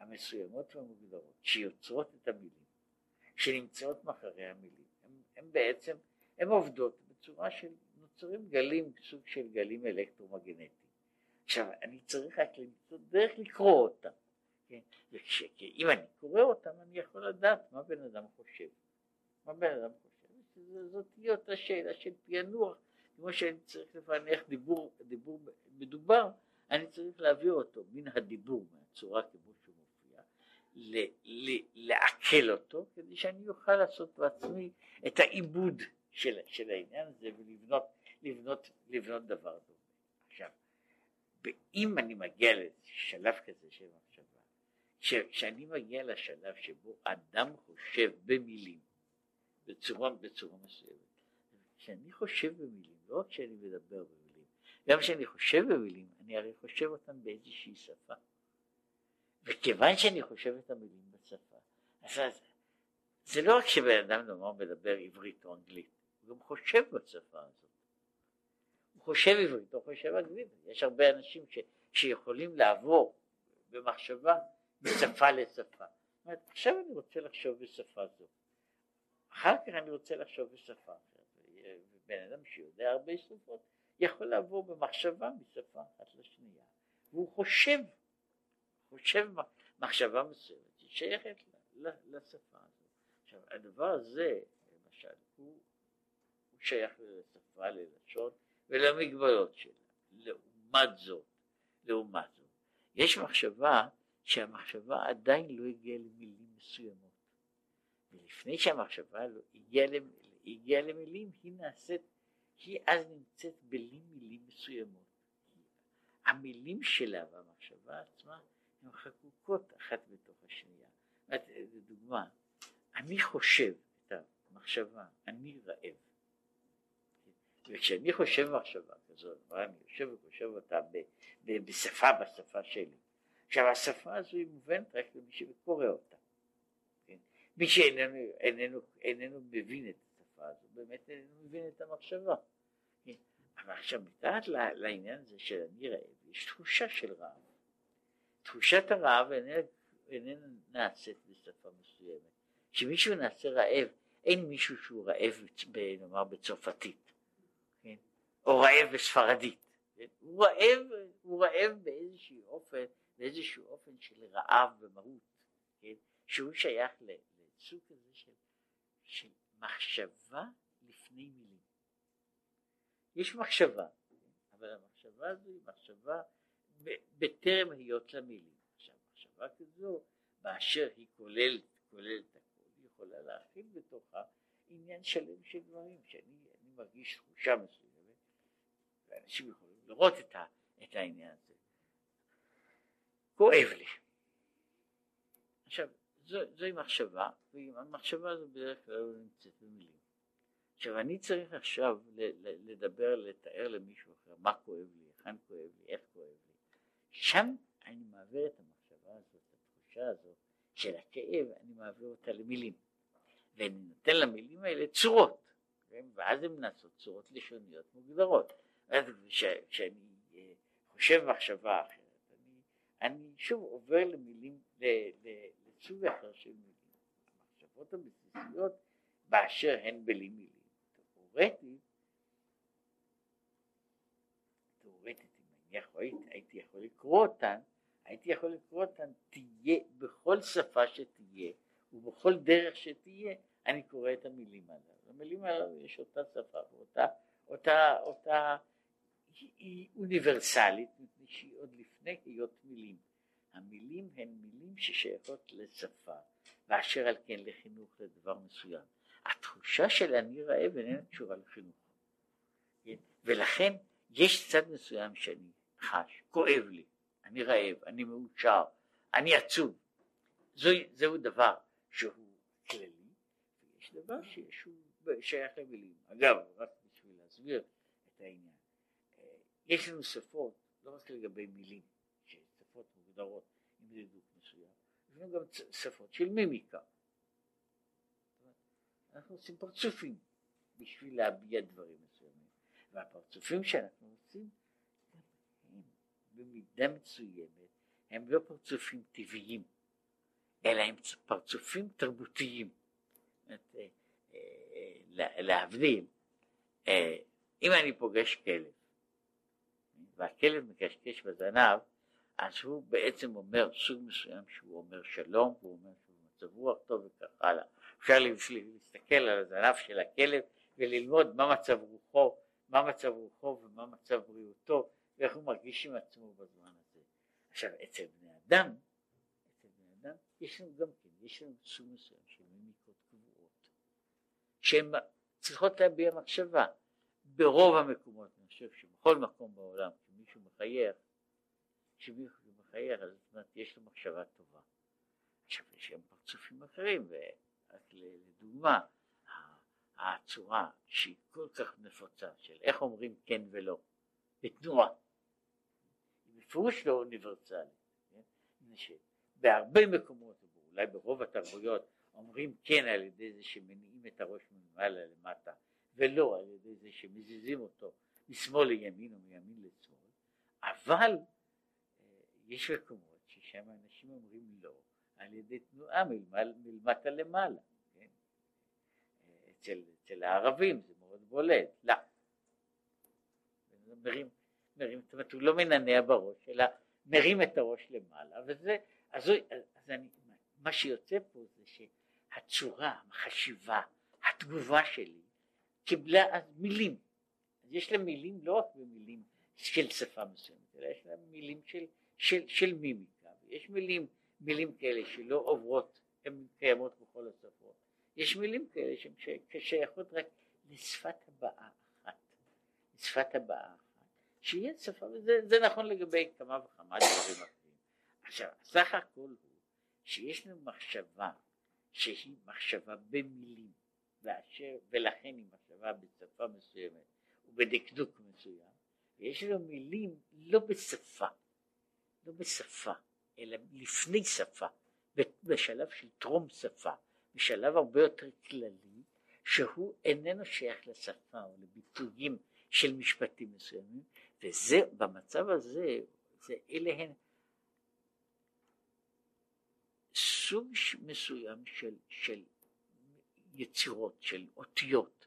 המסוימות והמוגדרות, שיוצרות את המילים, שנמצאות מאחורי המילים, הן בעצם, הן עובדות בצורה של, נוצרים גלים, סוג של גלים אלקטרומגנטיים. עכשיו, אני צריך רק למצוא דרך לקרוא אותם. כן? וכש, אם אני קורא אותם, אני יכול לדעת מה בן אדם חושב. מה בן אדם חושב? זאת תהיה אותה שאלה של פענוח, כמו שאני צריך לפענח דיבור, דיבור מדובר, אני צריך להעביר אותו מן הדיבור, מהצורה כמו שהוא מופיע, לעכל אותו, כדי שאני אוכל לעשות בעצמי את העיבוד של, של העניין הזה ולבנות לבנות, לבנות דבר דומה. עכשיו, אם אני מגיע לשלב כזה של כשאני מגיע לשלב שבו אדם חושב במילים בצורה, בצורה מסוימת, כשאני חושב במילים, לא רק כשאני מדבר במילים, גם כשאני חושב במילים, אני הרי חושב אותם באיזושהי שפה. וכיוון שאני חושב את המילים בשפה, אז זה לא רק שבן אדם נאמר מדבר עברית או אנגלית, הוא גם חושב בשפה הזאת. הוא חושב עברית, הוא חושב אנגלית. יש הרבה אנשים ש, שיכולים לעבור במחשבה משפה לשפה. אומרת, עכשיו אני רוצה לחשוב בשפה זו. אחר כך אני רוצה לחשוב בשפה אחרת. בן אדם שיודע הרבה שפות יכול לעבור במחשבה משפה אחת לשנייה. והוא חושב, חושב מחשבה מסוימת ששייכת לשפה הזאת. עכשיו הדבר הזה למשל הוא שייך לשפה, ללשון ולמגבלות שלה. לעומת זאת, לעומת זאת, יש מחשבה שהמחשבה עדיין לא הגיעה למילים מסוימות. ולפני שהמחשבה לא הגיעה, הגיעה למילים, היא נעשית, היא אז נמצאת בלי מילים מסוימות. המילים שלה והמחשבה עצמה הן חקוקות אחת בתוך השנייה. לדוגמה, אני חושב את המחשבה, אני רעב. וכשאני חושב מחשבה כזאת, אני יושב וחושב אותה בשפה, בשפה שלי. עכשיו השפה הזו היא מובנת רק למי שקורא אותה. כן? מי שאיננו איננו, איננו מבין את השפה הזו, באמת איננו מבין את המחשבה. כן? אבל עכשיו מתחת לעניין הזה של אני רעב, יש תחושה של רעב. תחושת הרעב איננה, איננה נעשית בשפה מסוימת. כשמישהו נעשה רעב, אין מישהו שהוא רעב, נאמר, בצרפתית. או רעב בספרדית. כן? הוא רעב, הוא רעב באיזשהו אופן, באיזשהו אופן של רעב במהות, כן? שהוא שייך לסוג כזה של, של מחשבה לפני מילים. יש מחשבה, אבל המחשבה הזו היא מחשבה בטרם היות למילים. עכשיו מחשבה כזו, באשר היא כוללת, כוללת הכל, היא יכולה להכיל בתוכה עניין שלם של דברים, שאני מרגיש תחושה מסוימת. ואנשים יכולים לראות את, ה, את העניין הזה. כואב לי. עכשיו, זו, זוהי מחשבה, והמחשבה הזו בדרך כלל לא נמצאת במילים. עכשיו, אני צריך עכשיו לדבר, לתאר למישהו אחר מה כואב לי, היכן כואב לי, איך כואב לי. שם אני מעביר את המחשבה הזאת, את התחושה הזאת של הכאב, אני מעביר אותה למילים. ואני נותן למילים האלה צורות, כן? ואז הן נעשות צורות לשוניות מוגדרות. כשאני אה, חושב מחשבה אחרת, אני, שוב עובר למילים, לסוג אחר של מילים. המחשבות הבסיסיות באשר הן בלי מילים. תאורטית, תאורטית, אם אני יכול, הייתי יכול לקרוא אותן, הייתי יכול לקרוא אותן, תהיה בכל שפה שתהיה ובכל דרך שתהיה, אני קורא את המילים הללו. המילים הללו יש אותה שפה ואותה אותה, אותה היא, אוניברסלית, מפני שהיא עוד לפני היות מילים. המילים הן מילים ששייכות לשפה, ואשר על כן לחינוך לדבר מסוים. התחושה של אני רעב איננה קשורה לחינוך. כן? ולכן יש צד מסוים שאני חש, כואב לי, אני רעב, אני מאושר, אני עצוב. זו, זהו דבר שהוא כללי, ויש דבר שהוא שייך למילים. אגב, רק בשביל להסביר את העניין, יש לנו שפות, לא רק לגבי מילים, שפות מוגדרות עם דקדוק מסוים, יש לנו גם שפות של מימיקה. אנחנו עושים פרצופים בשביל להביע דברים מסוימים, והפרצופים שאנחנו עושים הם במידה מסוימת הם לא פרצופים טבעיים, אלא הם פרצופים תרבותיים. אה, אה, להבדיל, אה, אם אני פוגש כלב והכלב מקשקש בזנב, אז הוא בעצם אומר סוג מסוים שהוא אומר שלום, והוא אומר שהוא מצב רוח טוב וכך הלאה. אפשר להסתכל על הזנב של הכלב וללמוד מה מצב רוחו, מה מצב רוחו ומה מצב בריאותו ואיך הוא מרגיש עם עצמו בזמן הזה. עכשיו אצל בני אדם, אצל בני אדם יש לנו גם כן, יש לנו סוג מסוים של מימיקות קבועות שהן צריכות להביע מחשבה. ברוב המקומות, אני חושב שבכל מקום בעולם, כשמישהו מחייך, כשמישהו מחייך, אז זאת אומרת יש לו מחשבה טובה. עכשיו יש גם פרצופים אחרים, ורק לדוגמה, הצורה שהיא כל כך נפוצה של איך אומרים כן ולא, בתנועה, היא בפירוש לא אוניברסלית, כן? בהרבה מקומות, אולי ברוב התרבויות, אומרים כן על ידי זה שמניעים את הראש מלמעלה למטה, ולא על ידי זה שמזיזים אותו משמאל לימין או מימין לשמאל, אבל אה, יש מקומות ששם אנשים אומרים לא על ידי תנועה מלמטה למעלה, כן? אצל, אצל הערבים זה מאוד בולט, לא. מרים, מרים, זאת אומרת הוא לא מנענע בראש, אלא מרים את הראש למעלה, וזה, אז, אז אני, מה שיוצא פה זה שהצורה, החשיבה, התגובה שלי, קיבלה אז מילים. אז יש לה מילים לא רק במילים של שפה מסוימת, אלא יש לה מילים של, של, של מימיקה, ויש מילים, מילים כאלה שלא עוברות, הן קיימות בכל השפות. יש מילים כאלה שהן שייכות רק לשפת הבעה אחת, לשפת הבעה אחת, שיהיה שפה, וזה נכון לגבי כמה וכמה דברים אחרים. עכשיו, סך הכל הוא שיש לנו מחשבה שהיא מחשבה במילים, ואשר, ולכן היא מחשבה בשפה מסוימת ובדקדוק מסוים, ויש לנו מילים לא בשפה, לא בשפה, אלא לפני שפה, בשלב של טרום שפה, בשלב הרבה יותר כללי, שהוא איננו שייך לשפה או לביטויים של משפטים מסוימים, וזה, במצב הזה, זה, אלה הן סוג מסוים של, של יצירות, של אותיות,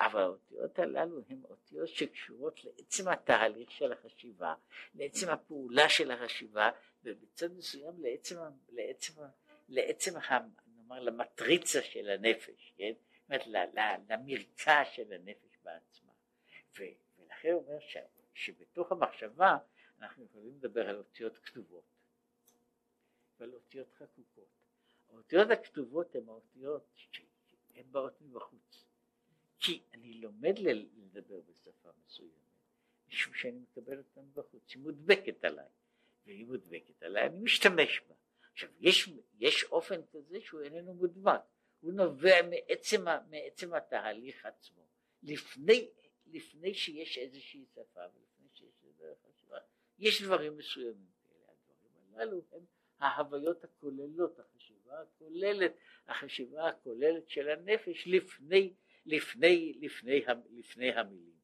אבל האותיות הללו הן אותיות שקשורות לעצם התהליך של החשיבה, לעצם הפעולה של החשיבה, ובצד מסוים לעצם, לעצם, לעצם נאמר, למטריצה של הנפש, כן? זאת אומרת, למרקע של הנפש בעצמה. ולכן הוא אומר ש, שבתוך המחשבה אנחנו יכולים לדבר על אותיות כתובות ועל אותיות חקוקות. האותיות הכתובות הן האותיות שהן באות מבחוץ. כי אני לומד לדבר בשפה מסוימת, משום שאני מקבל אותה מבחוץ, היא מודבקת עליי, והיא מודבקת עליי, אני משתמש בה. עכשיו, יש, יש אופן כזה שהוא איננו מודבק, הוא נובע מעצם, מעצם התהליך עצמו. לפני, לפני שיש איזושהי שפה ולפני שיש איזושהי חשיבה, יש דברים מסוימים כאלה. הדברים הללו הם ההוויות הכוללות, החשיבה הכוללת, החשיבה הכוללת של הנפש לפני, לפני, לפני, לפני המילים.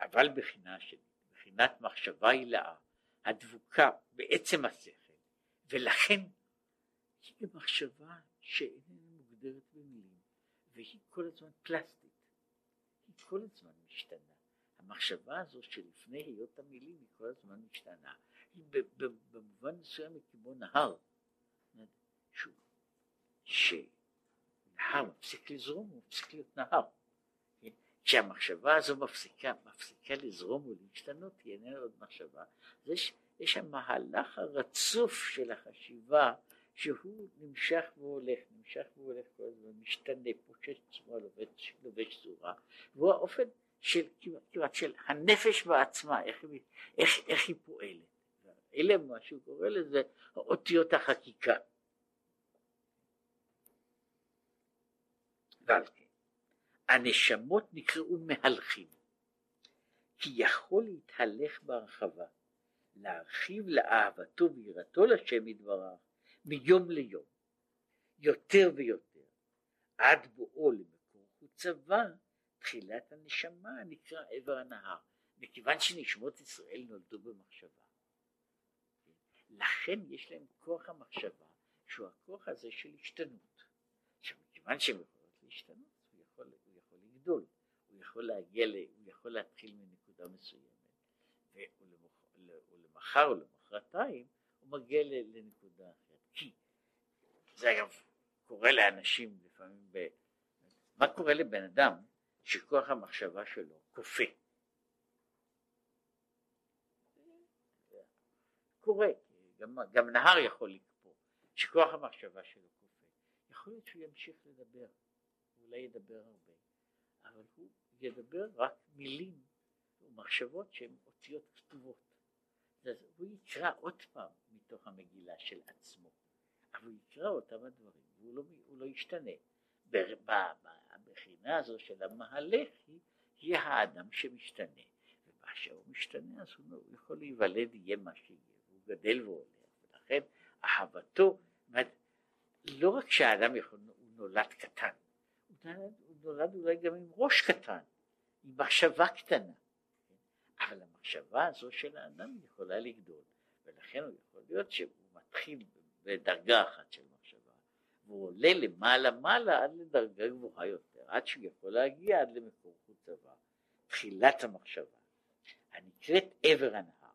אבל בחינה של, בחינת מחשבה הילאה, הדבוקה בעצם השכל, ולכן היא במחשבה שאיננה מוגדרת במילים, והיא כל הזמן פלסטית, היא כל הזמן משתנה. המחשבה הזו שלפני היות המילים היא כל הזמן משתנה, היא במובן מסוים היא כמו נהר, שנהר מפסיק לזרום, הוא מפסיק להיות נהר? כשהמחשבה הזו מפסיקה, מפסיקה לזרום ולהשתנות, היא איננה עוד מחשבה. יש, יש המהלך הרצוף של החשיבה שהוא נמשך והולך, נמשך והולך כל הזמן, משתנה, פושט עצמו, לובש, לובש צורה, והוא האופן של, כמעט של הנפש בעצמה, איך, איך, איך היא פועלת. אלה מה שהוא קורא לזה אותיות החקיקה. ועל כן, הנשמות נקראו מהלכים, כי יכול להתהלך בהרחבה, להרחיב לאהבתו ויראתו לשם יתברך מיום ליום, יותר ויותר, עד בואו למקור חוצבה, תחילת הנשמה נקרא עבר הנהר, מכיוון שנשמות ישראל נולדו במחשבה. לכן יש להם כוח המחשבה, שהוא הכוח הזה של השתנות. עכשיו, מכיוון יכולות להשתנות, הוא יכול, הוא יכול לגדול, הוא יכול להגיע, הוא יכול להתחיל מנקודה מסוימת, ולמחר או למחרתיים הוא מגיע לנקודה אחרת. כי זה אגב קורה לאנשים לפעמים, ב... מה קורה לבן אדם שכוח המחשבה שלו כופה? קורה, גם, גם נהר יכול לקפוא, שכוח המחשבה שלו כופה. יכול להיות שהוא ימשיך לדבר, אולי ידבר הרבה, אבל הוא ידבר רק מילים ומחשבות שהן אותיות כתובות. אז הוא יקרא עוד פעם מתוך המגילה של עצמו, אבל הוא יקרא אותם הדברים והוא לא, לא ישתנה. הבחינה הזו של המהלך היא, היא האדם שמשתנה, ובאשר הוא משתנה אז הוא, הוא יכול להיוולד יהיה מה שיהיה, הוא גדל והולך. ולכן אהבתו, לא רק שהאדם יכול, הוא נולד קטן, נולד, הוא נולד אולי גם עם ראש קטן, עם מחשבה קטנה, אבל המחשבה הזו של האדם יכולה לגדול, ולכן הוא יכול להיות שהוא מתחיל בדרגה אחת של מחשבה, והוא עולה למעלה מעלה עד לדרגה גבוהה יותר, עד שהוא יכול להגיע עד למקור חוץ צבא, תחילת המחשבה, הנקראת עבר הנהר.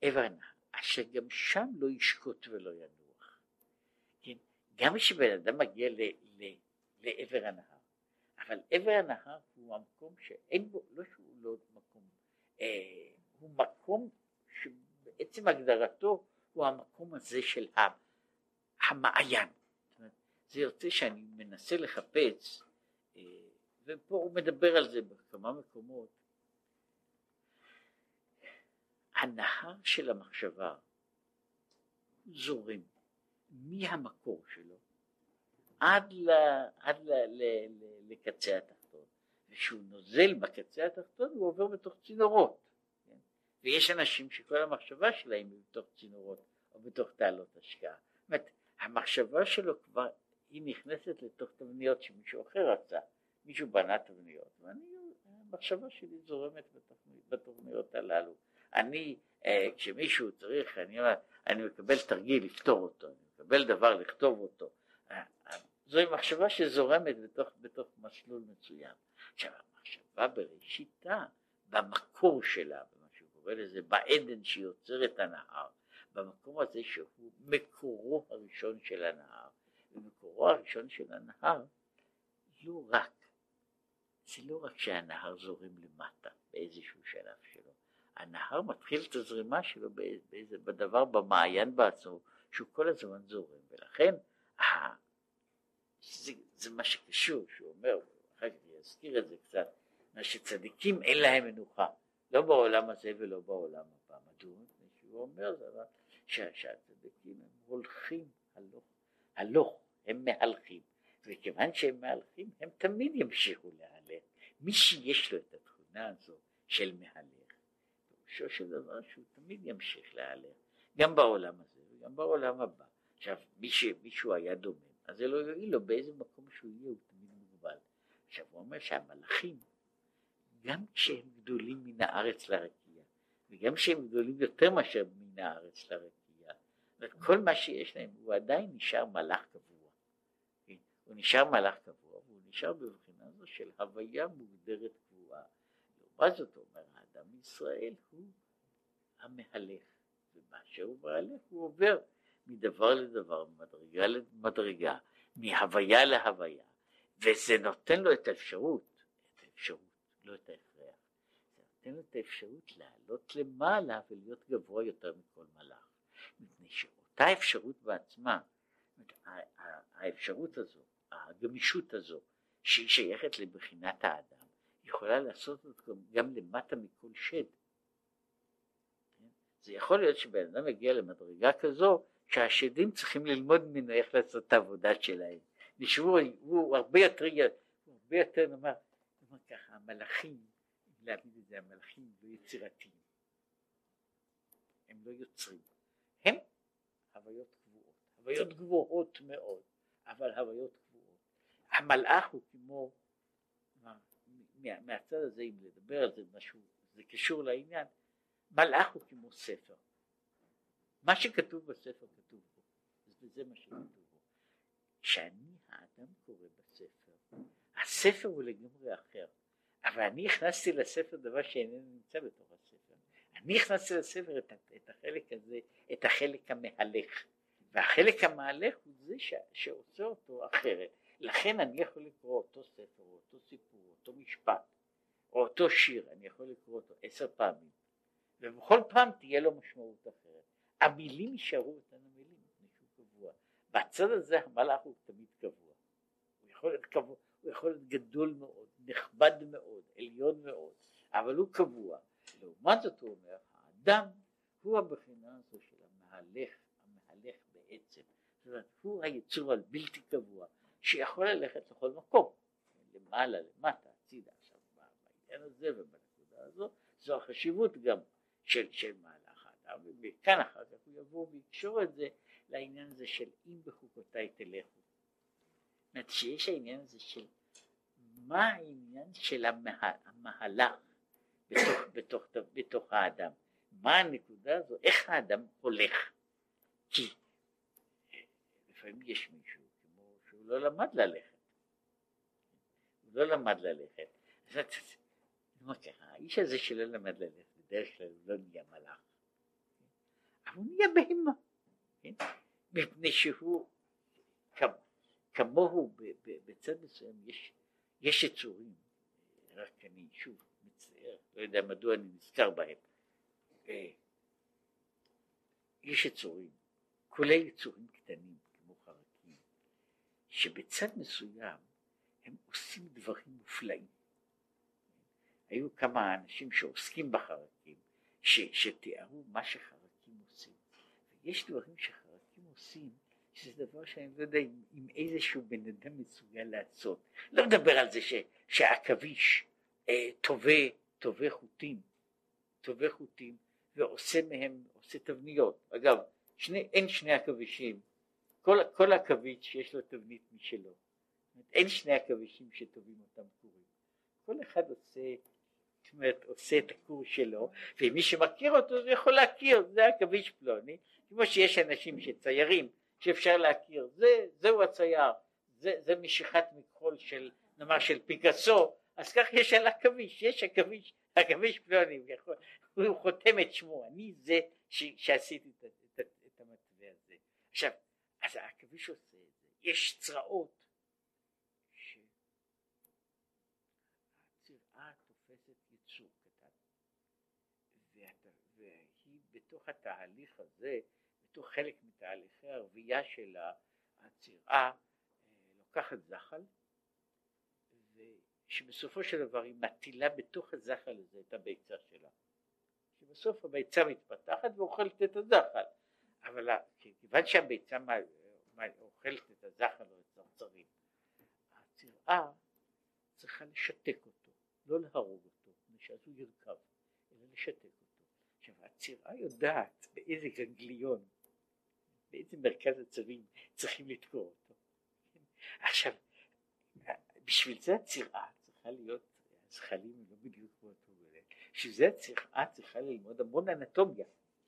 עבר הנהר, אשר גם שם לא ישקוט ולא ינוח. גם כשבן אדם מגיע ל, ל, לעבר הנהר, אבל עבר הנהר הוא המקום שאין בו, לא שהוא לא מקום, אה, הוא מקום שבעצם הגדרתו הוא המקום הזה של המעיין. זה יוצא שאני מנסה לחפש, אה, ופה הוא מדבר על זה בכמה מקומות, הנהר של המחשבה זורם מהמקור שלו? עד, ל, עד ל, ל, ל, לקצה התחתון, וכשהוא נוזל בקצה התחתון הוא עובר בתוך צינורות, כן? ויש אנשים שכל המחשבה שלהם היא בתוך צינורות או בתוך תעלות השקעה, זאת אומרת המחשבה שלו כבר היא נכנסת לתוך תבניות שמישהו אחר רצה, מישהו בנה תבניות, ואני, המחשבה שלי זורמת בתוכניות הללו, אני, אה, כשמישהו צריך, אני, אני מקבל תרגיל לפתור אותו, אני מקבל דבר לכתוב אותו, זוהי מחשבה שזורמת בתוך, בתוך מסלול מצוין. עכשיו המחשבה בראשיתה, במקור שלה, במה שהוא קורא לזה, בעדן שיוצר את הנהר, במקום הזה שהוא מקורו הראשון של הנהר, ומקורו הראשון של הנהר לא רק, זה לא רק שהנהר זורם למטה באיזשהו שלב שלו, הנהר מתחיל את הזרימה שלו באיזה, בדבר במעיין בעצמו שהוא כל הזמן זורם ולכן זה, זה מה שקשור שהוא אומר אחר כך אני אזכיר את זה קצת מה שצדיקים אין להם מנוחה לא בעולם הזה ולא בעולם הבא. מדוע? שהוא אומר שהצדיקים הם הולכים הלוך הלוך הם מהלכים וכיוון שהם מהלכים הם תמיד ימשיכו להלך. מי שיש לו את התכונה הזו של מהלך פירושו של דבר שהוא תמיד ימשיך להיעלם, גם בעולם הזה וגם בעולם הבא. עכשיו, מי שמישהו היה דומה, אז זה לא יועיל לו באיזה מקום שהוא יהיה, הוא תמיד מוגבל. עכשיו, הוא אומר שהמלאכים, גם כשהם גדולים מן הארץ לרקיע, וגם כשהם גדולים יותר מאשר מן הארץ לרקיע, כל מה שיש להם, הוא עדיין נשאר מלאך קבוע. כן? הוא נשאר מלאך קבוע, והוא נשאר בבחינה זו של הוויה מוגדרת קבועה. לעומת זאת אומר האדם ישראל הוא המהלך, ובאשר הוא מהלך הוא עובר מדבר לדבר, ממדרגה למדרגה, מהוויה להוויה, וזה נותן לו את האפשרות, את האפשרות, לא את ההכרח, זה נותן לו את האפשרות לעלות למעלה ולהיות גבוה יותר מכל מלאך. מפני שאותה אפשרות בעצמה, האפשרות הזו, הגמישות הזו, שהיא שייכת לבחינת האדם, יכולה לעשות זאת גם למטה מכל שד. זה יכול להיות שבן אדם מגיע למדרגה כזו שהשדים צריכים ללמוד ממנו איך לעשות את העבודה שלהם. נשבו, הוא הרבה יותר, הוא הרבה יותר נאמר, נאמר ככה, המלאכים, להגיד את זה, המלאכים לא יצירתיים, הם לא יוצרים, הם הוויות קבועות, הוויות גבוהות מאוד, אבל הוויות קבועות. המלאך הוא כמו, מה, מהצד הזה אם לדבר על זה משהו, זה קשור לעניין, מלאך הוא כמו ספר. מה שכתוב בספר כתוב בו, וזה מה שכתוב בו. כשאני האדם קורא בספר, הספר הוא לגמרי אחר, אבל אני הכנסתי לספר דבר שאיננו נמצא בתוך הספר. אני הכנסתי לספר את, את החלק הזה, את החלק המהלך, והחלק המהלך הוא זה ש, שעושה אותו אחרת. לכן אני יכול לקרוא אותו ספר, או אותו סיפור, או אותו משפט, או אותו שיר, אני יכול לקרוא אותו עשר פעמים, ובכל פעם תהיה לו משמעות אחרת. המילים יישארו אותן המילים, מפני שהוא קבוע. בצד הזה המלאך הוא תמיד קבוע. הוא יכול להיות קבוע, הוא יכול להיות גדול מאוד, נכבד מאוד, עליון מאוד, אבל הוא קבוע. לעומת זאת הוא אומר, האדם הוא הבחינה הזו של המהלך, המהלך בעצם. זאת אומרת, הוא היצור הבלתי קבוע, שיכול ללכת לכל מקום, למעלה, למטה, הצידה. עכשיו, בעניין הזה ובנקודה הזו, זו החשיבות גם של, של מהלך האדם, וכאן אחר כך הוא יבוא ויקשור את זה לעניין הזה של אם בחוקותיי תלכו. זאת אומרת שיש העניין הזה של מה העניין של המה, המהלך בתוך, בתוך, בתוך האדם, מה הנקודה הזו, איך האדם הולך, כי לפעמים יש מישהו כמו שהוא לא למד ללכת, הוא לא למד ללכת, האיש הזה שלא למד ללכת בדרך כלל לא נהיה מלאך, אבל הוא נהיה בהמה, כן? מפני שהוא כמוהו בצד מסוים יש, יש יצורים, רק אני שוב מצטער, לא יודע מדוע אני נזכר בהם, אה, יש יצורים, כולל יצורים קטנים כמו חרקים, שבצד מסוים הם עושים דברים מופלאים. היו כמה אנשים שעוסקים בחרקים, ש, שתיארו מה שחרקים עושים. ויש דברים שחרקים עושים, שזה דבר שאני לא יודע אם, איזשהו בן אדם מסוגל לעשות. לא מדבר על זה ש, שעכביש אה, טווה, טווה חוטים, טווה חוטים, ועושה מהם, עושה תבניות. אגב, שני, אין שני עכבישים, כל, כל עכביש שיש לו תבנית משלו. אין שני עכבישים שטובים אותם קורים. כל אחד עושה אומרת עושה את הקורס שלו ומי שמכיר אותו זה יכול להכיר זה עכביש פלוני כמו שיש אנשים שציירים שאפשר להכיר זה זהו הצייר זה, זה משיכת מכחול של נאמר של פיקאסו אז כך יש על עכביש יש עכביש עכביש פלוני הוא חותם את שמו אני זה ש, שעשיתי את, את, את, המטבע הזה עכשיו אז העכביש עושה את זה יש צרעות התהליך הזה, בתוך חלק מתהליכי הרבייה של הצירה, אה, לוקחת זחל, ושבסופו של דבר היא מטילה בתוך הזחל הזה את הביצה שלה. שבסוף הביצה מתפתחת ואוכלת את הזחל, אבל כיוון שהביצה אוכלת את הזחל או את הצרצרים, הצירה צריכה לשתק אותו, לא להרוג אותו, מפני שאז הוא ירכב, אלא לשתק. עכשיו הצירה יודעת באיזה גנגליון, באיזה מרכז עצבים צריכים לתקור אותו. עכשיו, בשביל זה הצירה צריכה להיות, הזכלים לא בדיוק כמו אותו גודל, בשביל זה הצירה צריכה ללמוד המון אנטומיה,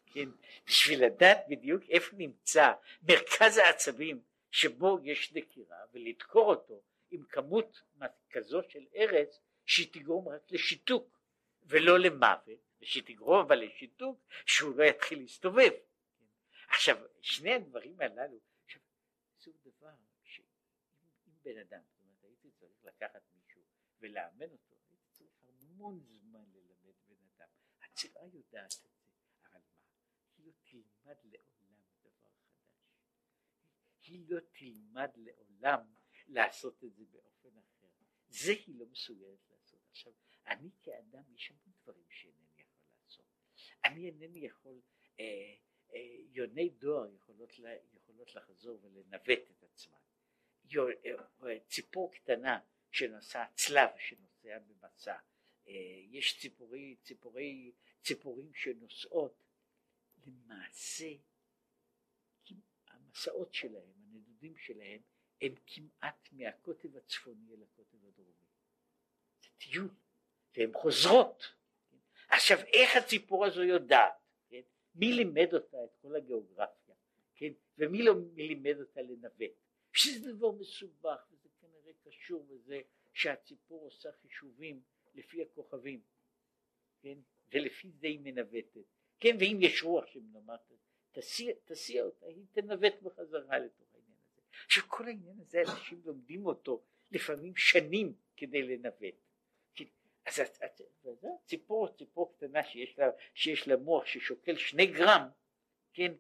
כן, בשביל לדעת בדיוק איפה נמצא מרכז העצבים שבו יש דקירה ולדקור אותו עם כמות כזו של ארץ שהיא תגרום רק לשיתוק ולא למוות ושתגרום אבל לשיתוק שהוא לא יתחיל להסתובב. עכשיו שני הדברים הללו, עכשיו זה דבר שאם בן אדם, זאת אומרת היית הייתי צריך לקחת מישהו ולאמן אותו, הייתי צריך המון זמן ללמד בן אדם. הצירה יודעת את זה, אבל מה? היא לא תלמד לעולם דבר חדש. היא לא תלמד לעולם לעשות את זה באופן אחר. זה היא לא מסוגלת לעשות. עכשיו, אני כאדם, יש המון דברים לעשות. אני אינני יכול, אה, אה, יוני דואר יכולות, לה, יכולות לחזור ולנווט את עצמן. אה, ציפור קטנה שנוסע, צלב שנוסע במסע, אה, יש ציפורי, ציפורי, ציפורים שנוסעות, למעשה המסעות שלהם, הנדודים שלהם, הם כמעט מהקוטב הצפוני אל הקוטב הדרומי. זה טיול, והן חוזרות. עכשיו איך הציפור הזו יודעת? כן? מי לימד אותה את כל הגיאוגרפיה? כן? ומי לא לימד אותה לנווט? שזה דבר מסובך וזה כנראה קשור בזה שהציפור עושה חישובים לפי הכוכבים, כן? ולפי זה היא מנווטת, כן? ואם יש רוח שמנומרת, תסיע, תסיע אותה, היא תנווט בחזרה לתוך העניין הזה. עכשיו כל העניין הזה אנשים לומדים אותו לפעמים שנים כדי לנווט. אז ציפור, ציפור קטנה שיש לה, שיש לה מוח ששוקל שני גרם, כן?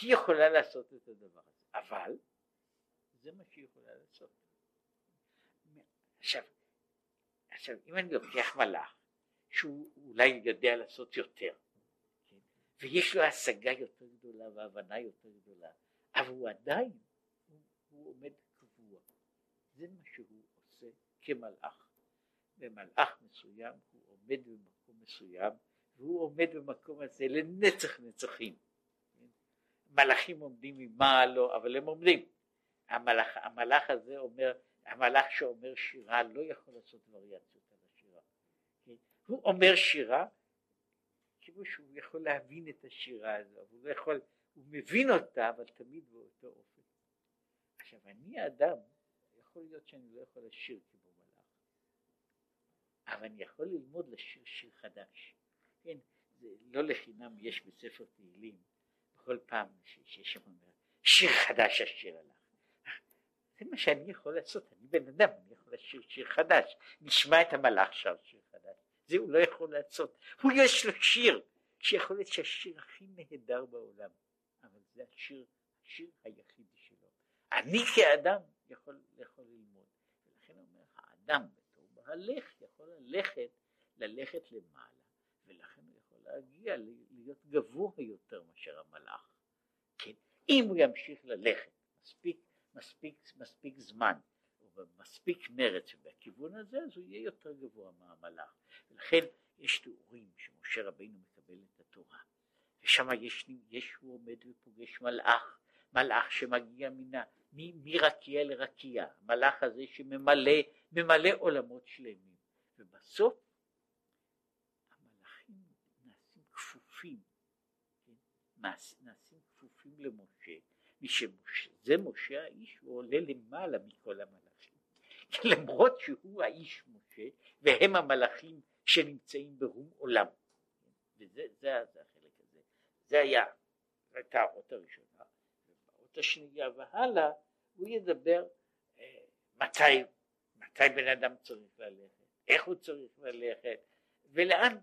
היא יכולה לעשות את הדבר הזה, אבל זה מה שהיא יכולה לעשות. עכשיו, עכשיו אם אני לוקח מלאך שהוא אולי יודע לעשות יותר כן? ויש לו השגה יותר גדולה והבנה יותר גדולה אבל הוא עדיין הוא, הוא עומד קבוע זה מה שהוא עושה כמלאך ומלאך מסוים הוא עומד במקום מסוים והוא עומד במקום הזה לנצח נצחים? מלאכים עומדים ממעל לו אבל הם עומדים המלאך, המלאך הזה אומר המלאך שאומר שירה לא יכול לעשות וריאציות על השירה. הוא אומר שירה כמו שהוא יכול להבין את השירה הזו, הוא לא יכול, הוא מבין אותה אבל תמיד באותו אופן. עכשיו אני האדם, יכול להיות שאני לא יכול לשיר כמו אבל אני יכול ללמוד לשיר שיר חדש. כן, זה לא לחינם יש בספר תהילים, בכל פעם שיש שם אומר, שיר חדש אשר עליו. זה מה שאני יכול לעשות, אני בן אדם, אני יכול לשיר שיר חדש, נשמע את המלאך שר שיר חדש, זה הוא לא יכול לעשות, הוא יש לו שיר, שיכול להיות שהשיר הכי נהדר בעולם, אבל זה השיר, השיר היחיד שלו. אני כאדם יכול, יכול ללמוד, ולכן אומר האדם בתור בהלך יכול ללכת, ללכת למעלה, ולכן הוא יכול להגיע להיות גבוה יותר מאשר המלאך, כן, אם הוא ימשיך ללכת מספיק מספיק, מספיק זמן ומספיק מרץ בכיוון הזה אז הוא יהיה יותר גבוה מהמלאך. ולכן יש תיאורים שמשה רבינו מקבל את התורה. ושם יש, יש הוא עומד ופוגש מלאך מלאך שמגיע מן מרקיע לרקיע. המלאך הזה שממלא ממלא עולמות שלמים ובסוף המלאכים נעשים כפופים כן? נעשים כפופים למשה זה משה האיש הוא עולה למעלה מכל המלאכים. למרות שהוא האיש משה והם המלאכים שנמצאים ברום עולם. וזה זה, זה החלק הזה. זה היה הייתה האות הראשונה. ובאות השנייה והלאה הוא ידבר אה, מתי מתי בן אדם צריך ללכת איך הוא צריך ללכת ולאן